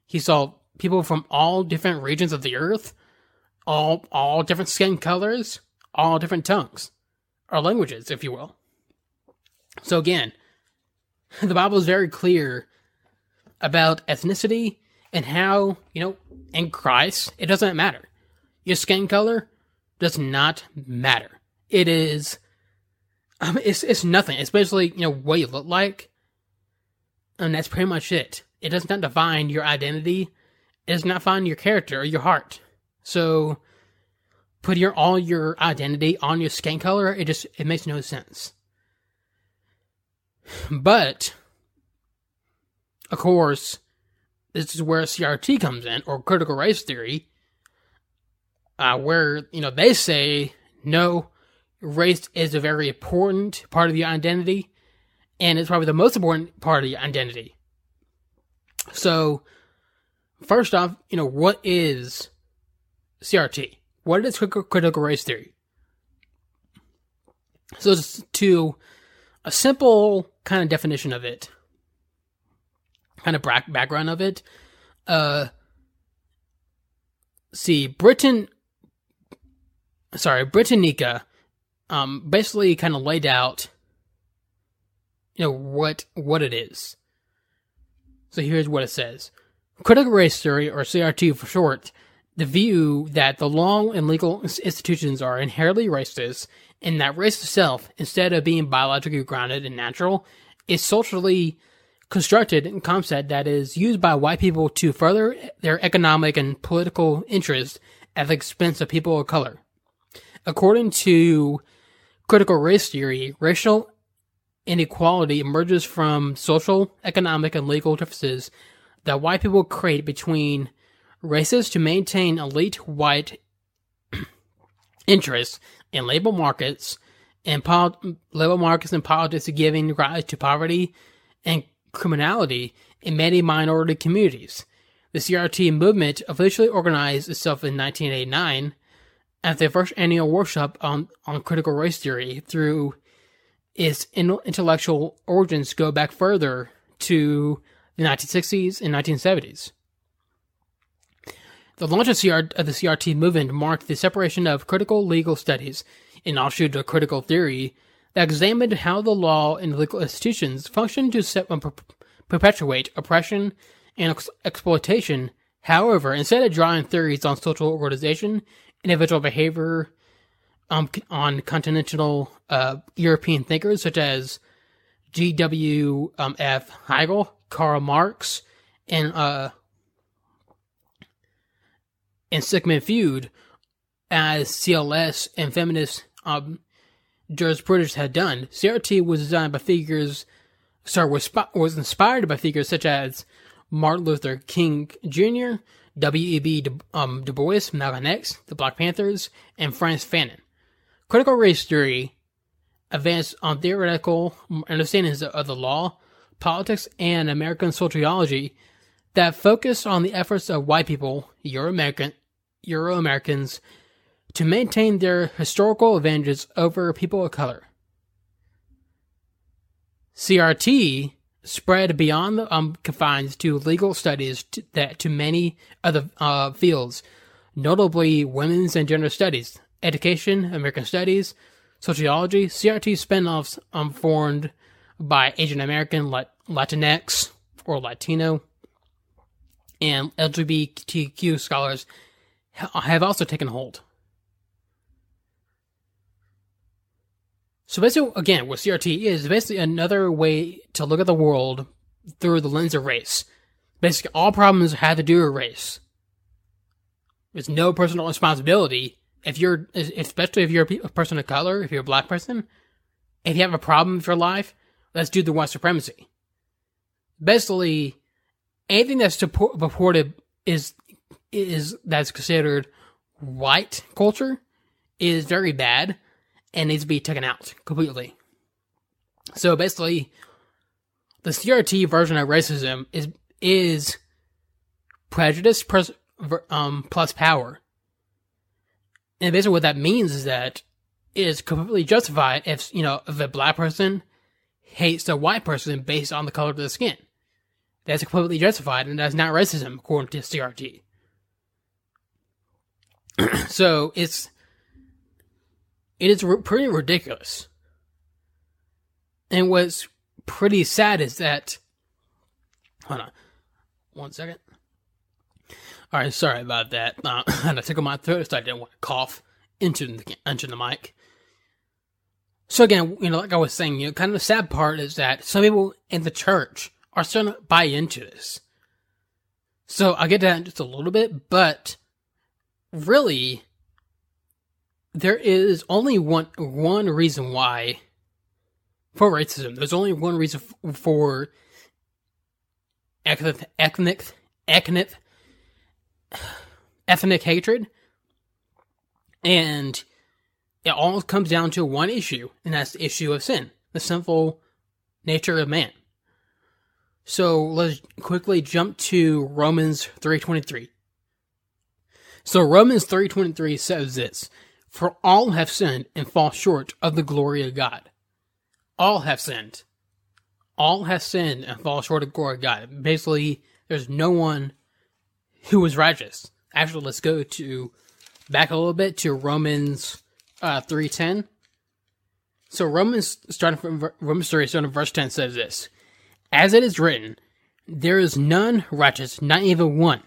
he saw people from all different regions of the earth, all all different skin colors, all different tongues or languages, if you will. So again, the Bible is very clear about ethnicity and how, you know, in Christ, it doesn't matter. Your skin color does not matter. It is, um, it's, it's nothing. It's basically, you know, what you look like. And that's pretty much it. It does not define your identity. It does not define your character or your heart. So, put your all your identity on your skin color, it just it makes no sense. But of course, this is where CRT comes in, or critical race theory, uh, where you know they say no, race is a very important part of your identity, and it's probably the most important part of your identity. So, first off, you know what is CRT? What is critical race theory? So, to a simple kind of definition of it, kind of background of it. Uh, see, Britain, sorry, Britannica, um, basically kind of laid out, you know, what what it is. So here's what it says: Critical race theory, or CRT for short, the view that the law and legal institutions are inherently racist, and that race itself, instead of being biologically grounded and natural, is socially constructed and concept that is used by white people to further their economic and political interests at the expense of people of color. According to critical race theory, racial inequality emerges from social, economic, and legal differences that white people create between races to maintain elite white interests in labor markets and pol- labor markets and politics giving rise to poverty and criminality in many minority communities. The CRT movement officially organized itself in 1989 at the first annual workshop on, on critical race theory through its intellectual origins go back further to the 1960s and 1970s. The launch of, CR, of the CRT movement marked the separation of critical legal studies, an offshoot of critical theory, that examined how the law and legal institutions function to set, um, perpetuate oppression and ex- exploitation. However, instead of drawing theories on social organization, individual behavior, um, on continental uh, European thinkers such as G.W. Um, F. Hegel, Karl Marx, and uh, and Sigmund Freud, as CLS and feminist um, jurisprudence had done. CRT was designed by figures sorry, was, was inspired by figures such as Martin Luther King Jr., W.E.B. Du, um, Du Bois, Malcolm X, the Black Panthers, and Frantz Fanon. Critical race theory advanced on theoretical understandings of the law, politics, and American sociology that focused on the efforts of white people, Euro-American, Euro-Americans, to maintain their historical advantages over people of color. CRT spread beyond the um, confines to legal studies to, that to many other uh, fields, notably women's and gender studies, education, American studies, sociology. CRT spinoffs um, formed by Asian American, Latinx, or Latino, and LGBTQ scholars have also taken hold. So basically, again, what CRT is basically another way to look at the world through the lens of race. Basically, all problems have to do with race. There's no personal responsibility if you're, especially if you're a person of color, if you're a black person. If you have a problem with your life, let's do the white supremacy. Basically, anything that's purported is is that's considered white culture is very bad and needs to be taken out completely. So basically, the CRT version of racism is is prejudice plus, um, plus power. And basically, what that means is that it is completely justified if you know if a black person hates a white person based on the color of their skin. That's completely justified, and that's not racism according to CRT. so it's it is r- pretty ridiculous. And what's pretty sad is that hold on one second. All right, sorry about that. Uh, I took on my throat, so I didn't want to cough into the into the mic. So again, you know, like I was saying, you know, kind of the sad part is that some people in the church are starting to buy into this. So I'll get to that in just a little bit, but really, there is only one one reason why for racism. There's only one reason for ethnic ethnic ethnic ethnic hatred, and it all comes down to one issue, and that's the issue of sin, the sinful nature of man. So let's quickly jump to Romans 3:23. So Romans 3:23 says this, "For all have sinned and fall short of the glory of God." All have sinned. All have sinned and fall short of the glory of God. Basically, there's no one who is righteous. Actually, let's go to back a little bit to Romans uh, 3:10. So Romans starting from Romans 3 starting verse 10 says this. As it is written, there is none righteous, not even one.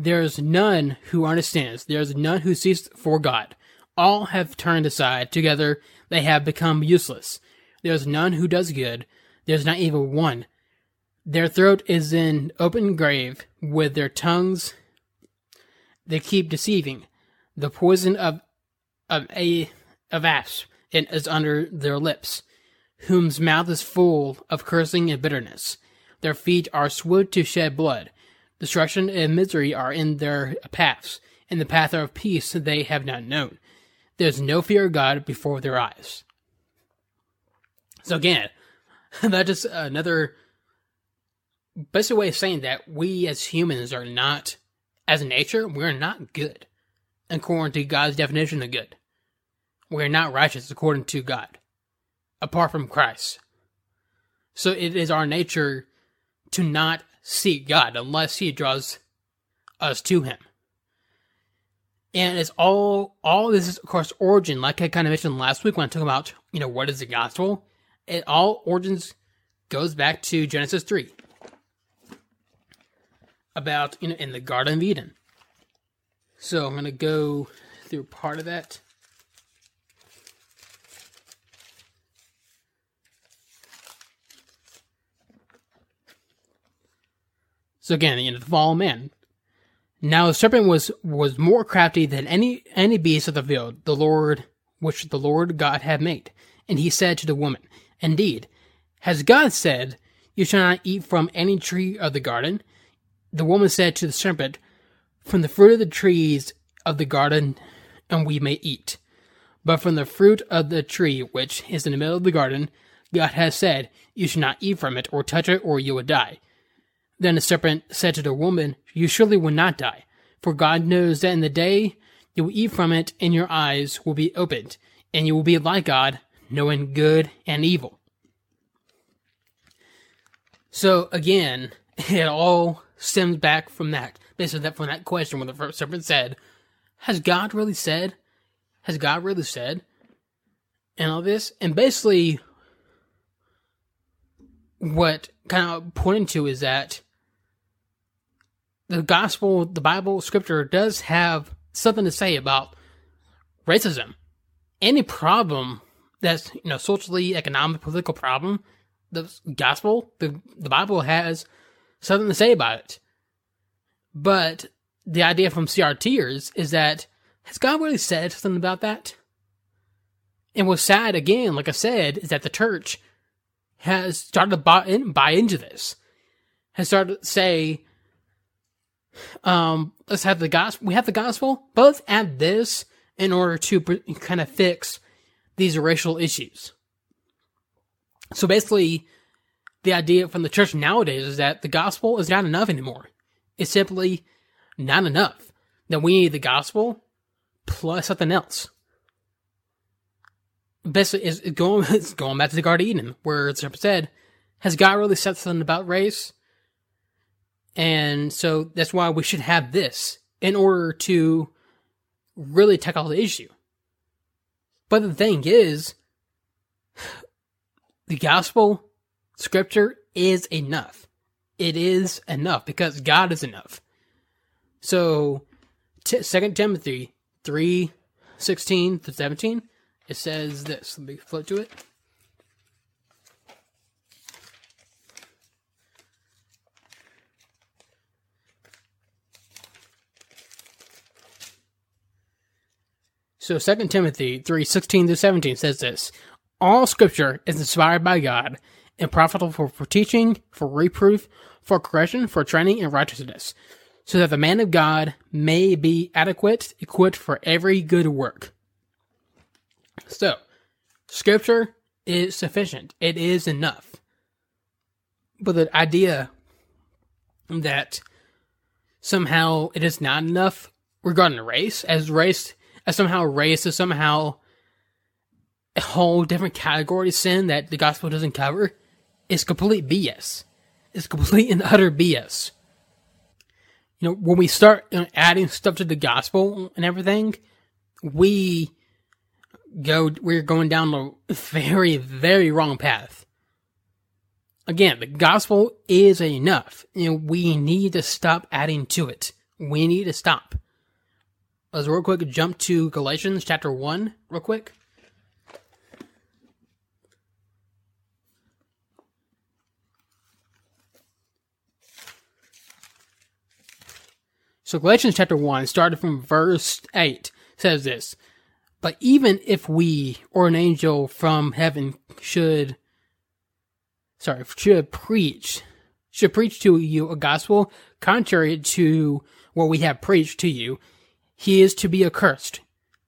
There is none who understands. There is none who seeks for God. All have turned aside. Together they have become useless. There is none who does good. There is not even one. Their throat is in open grave. With their tongues they keep deceiving. The poison of of a of is under their lips whose mouth is full of cursing and bitterness. Their feet are swift to shed blood. Destruction and misery are in their paths. In the path of peace they have not known. There is no fear of God before their eyes. So again, that is another basic way of saying that we as humans are not, as nature, we're not good, according to God's definition of good. We're not righteous according to God apart from Christ. So it is our nature to not seek God unless He draws us to Him. And it's all all this is of course origin, like I kind of mentioned last week when I talked about, you know, what is the gospel? It all origins goes back to Genesis three. About, you know, in the Garden of Eden. So I'm gonna go through part of that. So again, you know, the fall of man. Now the serpent was was more crafty than any any beast of the field, the Lord which the Lord God had made. And he said to the woman, Indeed, has God said, You shall not eat from any tree of the garden? The woman said to the serpent, From the fruit of the trees of the garden, and we may eat. But from the fruit of the tree which is in the middle of the garden, God has said, You shall not eat from it, or touch it, or you will die. Then the serpent said to the woman, You surely will not die, for God knows that in the day you will eat from it, and your eyes will be opened, and you will be like God, knowing good and evil. So again, it all stems back from that. Basically, that from that question when the first serpent said, "Has God really said? Has God really said?" And all this, and basically, what kind of pointing to is that the gospel, the Bible, scripture does have something to say about racism. Any problem that's, you know, socially, economic, political problem, the gospel, the, the Bible has something to say about it. But the idea from CRTers is that has God really said something about that? And what's sad, again, like I said, is that the church has started to buy, in, buy into this, has started to say, um, let's have the gospel. We have the gospel, let's add this in order to kind of fix these racial issues. So basically, the idea from the church nowadays is that the gospel is not enough anymore. It's simply not enough. That we need the gospel plus something else. Basically, is going it's going back to the Garden of Eden, where it's said, "Has God really said something about race?" And so that's why we should have this in order to really tackle the issue. But the thing is, the gospel, scripture is enough. It is enough because God is enough. So, 2 Timothy 3 16 to 17, it says this. Let me flip to it. So 2 Timothy 3 16 to 17 says this All scripture is inspired by God and profitable for, for teaching, for reproof, for correction, for training in righteousness, so that the man of God may be adequate, equipped for every good work. So, scripture is sufficient. It is enough. But the idea that somehow it is not enough regarding race, as race as somehow race is somehow a whole different category of sin that the gospel doesn't cover is complete BS. It's complete and utter BS. You know, when we start you know, adding stuff to the gospel and everything, we go, we're going down a very, very wrong path. Again, the gospel is enough. and we need to stop adding to it. We need to stop. Let's real quick jump to Galatians chapter 1, real quick. So Galatians chapter 1, started from verse 8, says this But even if we or an angel from heaven should, sorry, should preach, should preach to you a gospel contrary to what we have preached to you, he is to be accursed,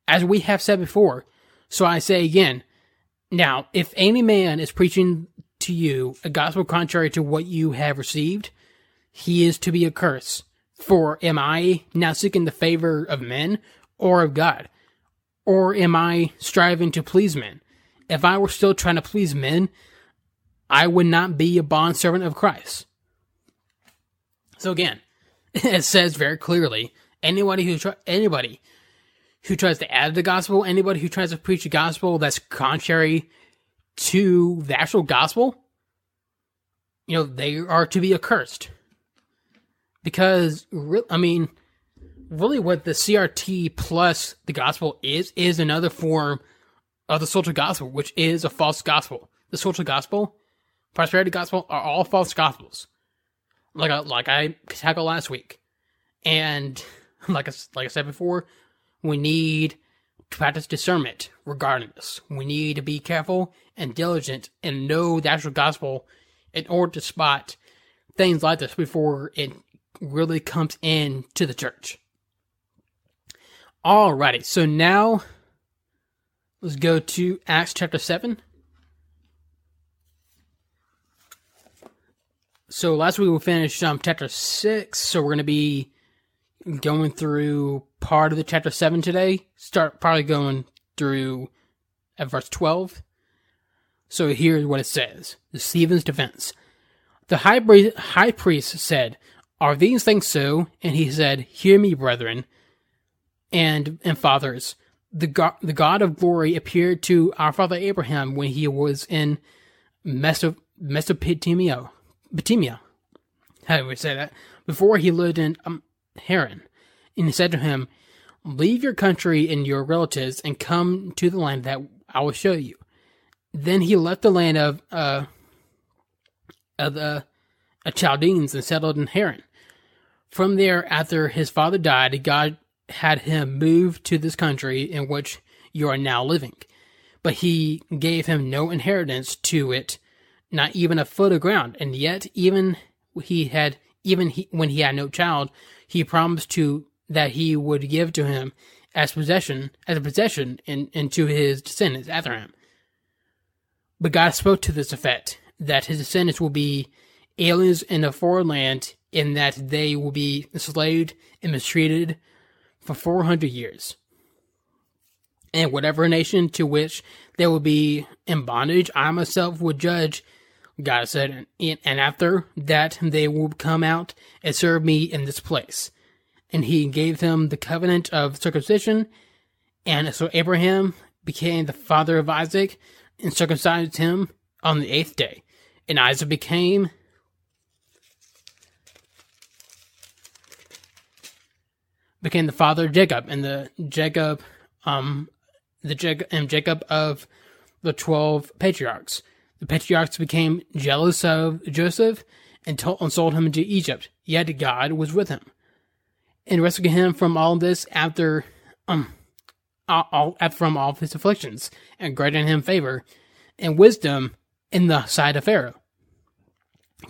as we have said before. So I say again, now, if any man is preaching to you a gospel contrary to what you have received, he is to be accursed. For am I now seeking the favor of men or of God? Or am I striving to please men? If I were still trying to please men, I would not be a bondservant of Christ. So again, it says very clearly anybody who try, anybody who tries to add the gospel, anybody who tries to preach a gospel that's contrary to the actual gospel, you know, they are to be accursed. Because, I mean, really what the CRT plus the gospel is, is another form of the social gospel, which is a false gospel. The social gospel, prosperity gospel are all false gospels. Like I, like I tackled last week. And like I, like I said before, we need to practice discernment regarding this. We need to be careful and diligent and know the actual gospel in order to spot things like this before it really comes in to the church. Alrighty, so now let's go to Acts chapter 7. So last week we finished um, chapter 6, so we're going to be going through part of the chapter 7 today. Start probably going through at verse 12. So here's what it says The Stephen's defense. The high, high priest said, Are these things so? And he said, Hear me, brethren and, and fathers. The God, the God of glory appeared to our father Abraham when he was in Mesopotamia. Mesopotamia. How do we say that? Before he lived in um, Haran. And he said to him, Leave your country and your relatives and come to the land that I will show you. Then he left the land of uh, of the uh, Chaldeans and settled in Haran. From there, after his father died, God had him move to this country in which you are now living. But he gave him no inheritance to it, not even a foot of ground. And yet, even he had, even he, when he had no child, he promised to that he would give to him as possession as a possession and, and to his descendants after him. But God spoke to this effect that his descendants will be aliens in a foreign land, in that they will be enslaved and mistreated for four hundred years. And whatever nation to which they will be in bondage, I myself would judge God said, and after that they will come out and serve me in this place. and he gave them the covenant of circumcision. And so Abraham became the father of Isaac and circumcised him on the eighth day. And Isaac became became the father of Jacob and the Jacob um the Jacob and Jacob of the twelve patriarchs. The patriarchs became jealous of Joseph and, told, and sold him into Egypt. Yet God was with him and rescued him from all this after um all, from all his afflictions and granted him favor and wisdom in the sight of Pharaoh,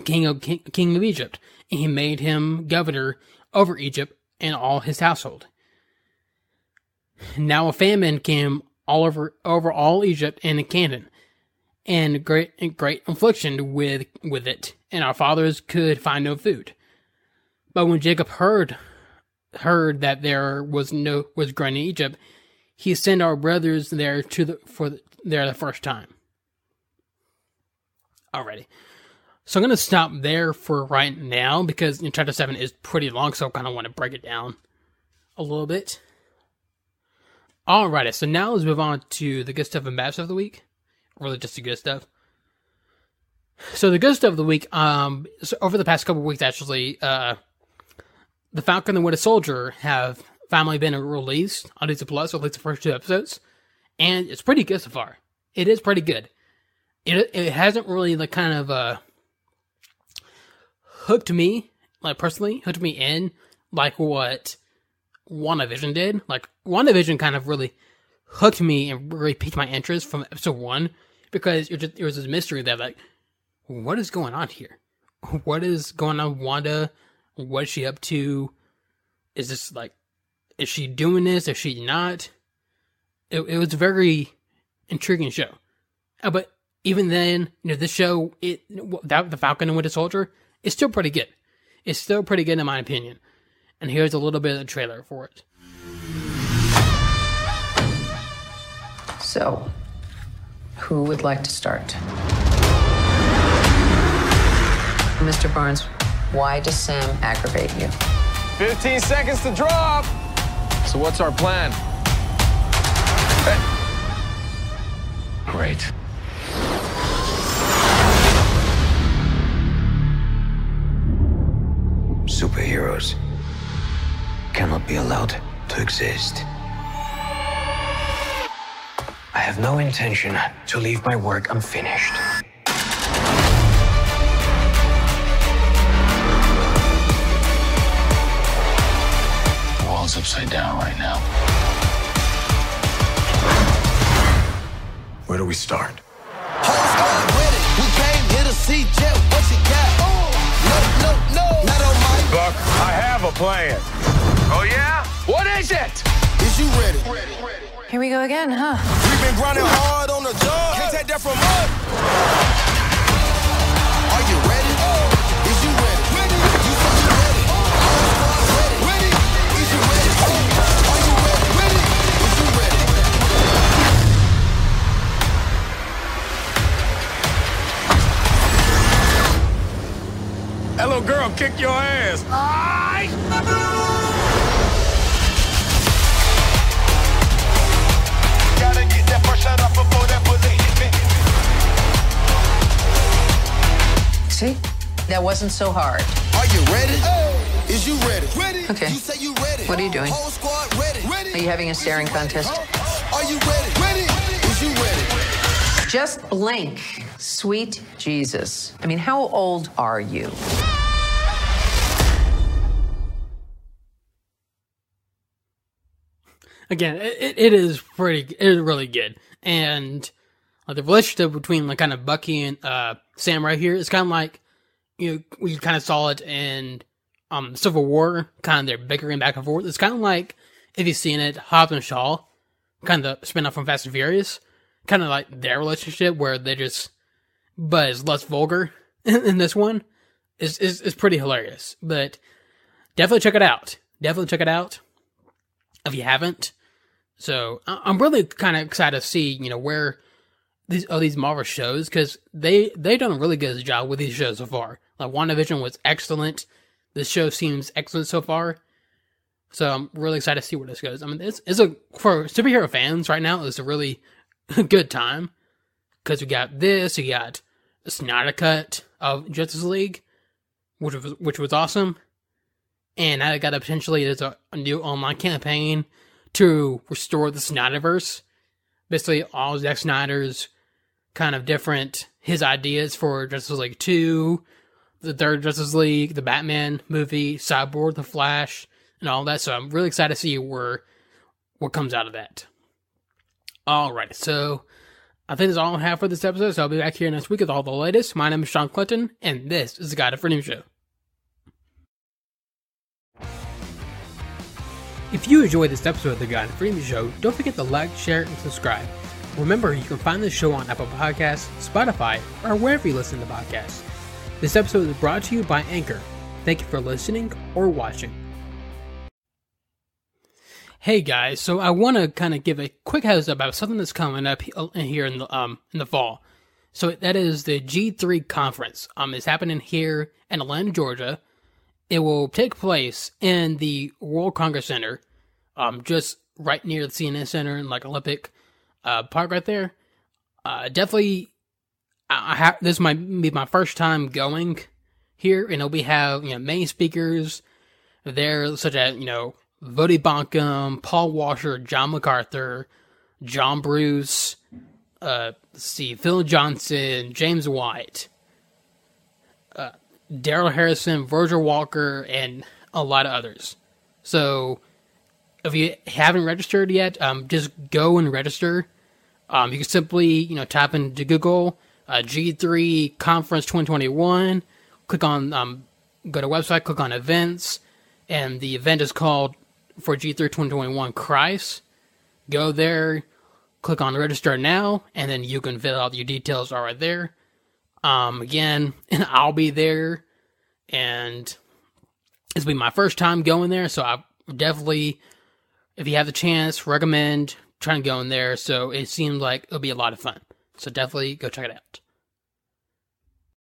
king of king, king of Egypt, and he made him governor over Egypt and all his household. Now a famine came all over over all Egypt and the Canaan, and great and great affliction with with it, and our fathers could find no food. But when Jacob heard heard that there was no was grain in Egypt, he sent our brothers there to the for the, there the first time. Alrighty. So I'm gonna stop there for right now because you know, chapter seven is pretty long, so I kind of want to break it down a little bit. Alrighty, so now let's move on to the good stuff and bad stuff of the week. Really, just the good stuff. So the good stuff of the week, um, so over the past couple weeks, actually, uh, the Falcon and Winter Soldier have finally been released on Disney Plus, or at least the first two episodes, and it's pretty good so far. It is pretty good. It it hasn't really like kind of uh hooked me, like personally, hooked me in like what WandaVision did. Like WandaVision kind of really hooked me and really piqued my interest from episode one because just, was this mystery that like, what is going on here? What is going on Wanda? What is she up to? Is this like, is she doing this? Is she not? It, it was a very intriguing show. Uh, but even then, you know, this show, it that the Falcon and Winter Soldier, is still pretty good. It's still pretty good in my opinion. And here's a little bit of the trailer for it. So, who would like to start? Mr. Barnes, why does Sam aggravate you? 15 seconds to drop. So what's our plan? Great. Superheroes cannot be allowed to exist. I have no intention to leave my work unfinished. The world's upside down right now. Where do we start? Whole squad ready. We came here to see Jet. What you got? No, no, no. Not on my. Buck, I have a plan. Oh, yeah? What is it? Is you ready? Here we go again, huh? We've been grinding hard on the job. Can't take that from us. Are you ready? Is you ready? You said you ready. Whole ready. Ready? Is you ready? Are you ready? Ready? Is you ready? That little girl kick your ass. Gotta get that first shot off before that bullet hit me. See? That wasn't so hard. Are you ready? Is you ready? Ready? Okay. You say you ready. What are you doing? Whole squad ready. Ready? Are you having a staring contest? Are you ready? Ready? Is you ready? Just blink. Sweet Jesus. I mean, how old are you? Again, it, it is pretty, it is really good. And like, the relationship between like kind of Bucky and uh, Sam right here is kind of like, you know, we kind of saw it in um, Civil War, kind of they're bickering back and forth. It's kind of like, if you've seen it, Hobbs and Shaw, kind of spin off from Fast and Furious, kind of like their relationship where they just, but it's less vulgar in, in this one. Is, is is pretty hilarious, but definitely check it out. Definitely check it out if you haven't. So I'm really kind of excited to see you know where these all these Marvel shows because they they've done a really good job with these shows so far. Like WandaVision was excellent. This show seems excellent so far. So I'm really excited to see where this goes. I mean, it's, it's a for superhero fans right now. It's a really good time because we got this, we got the Snyder cut of Justice League, which was which was awesome, and I got a potentially there's a, a new online campaign to restore the Snyderverse. Basically, all Zack Snyder's kind of different his ideas for Justice League two, the third Justice League, the Batman movie, Cyborg, the Flash, and all that. So I'm really excited to see where what comes out of that. Alright, so I think that's all I have for this episode. So I'll be back here next week with all the latest. My name is Shawn Clinton, and this is the God and Freedom Show. If you enjoyed this episode of the to Freedom Show, don't forget to like, share, and subscribe. Remember, you can find this show on Apple Podcasts, Spotify, or wherever you listen to podcasts. This episode is brought to you by Anchor. Thank you for listening or watching. Hey guys, so I want to kind of give a quick heads up about something that's coming up here in the um in the fall. So that is the G3 conference. Um, it's happening here in Atlanta, Georgia. It will take place in the World Congress Center, um, just right near the CNN Center and like Olympic uh, Park right there. Uh, definitely, I, have this might be my first time going here, and we have you know main speakers there, such as you know Voddie Baucham, Paul Washer, John MacArthur, Josh Buice, uh, see, Phil Johnson, James White, Darrell Harrison, Virgil Walker, and a lot of others. So, if you haven't registered yet, um, just go and register. Um, you can simply, you know, type into Google uh, G3 Conference 2021. Click on, um, go to website, click on events, and the event is called for G3 2021 Christ. Go there, click on register now, and then you can fill out your details are right there. Um, again, and I'll be there, and it's been my first time going there, so I definitely, if you have the chance, recommend trying to go in there. So it seems like it'll be a lot of fun. So definitely go check it out.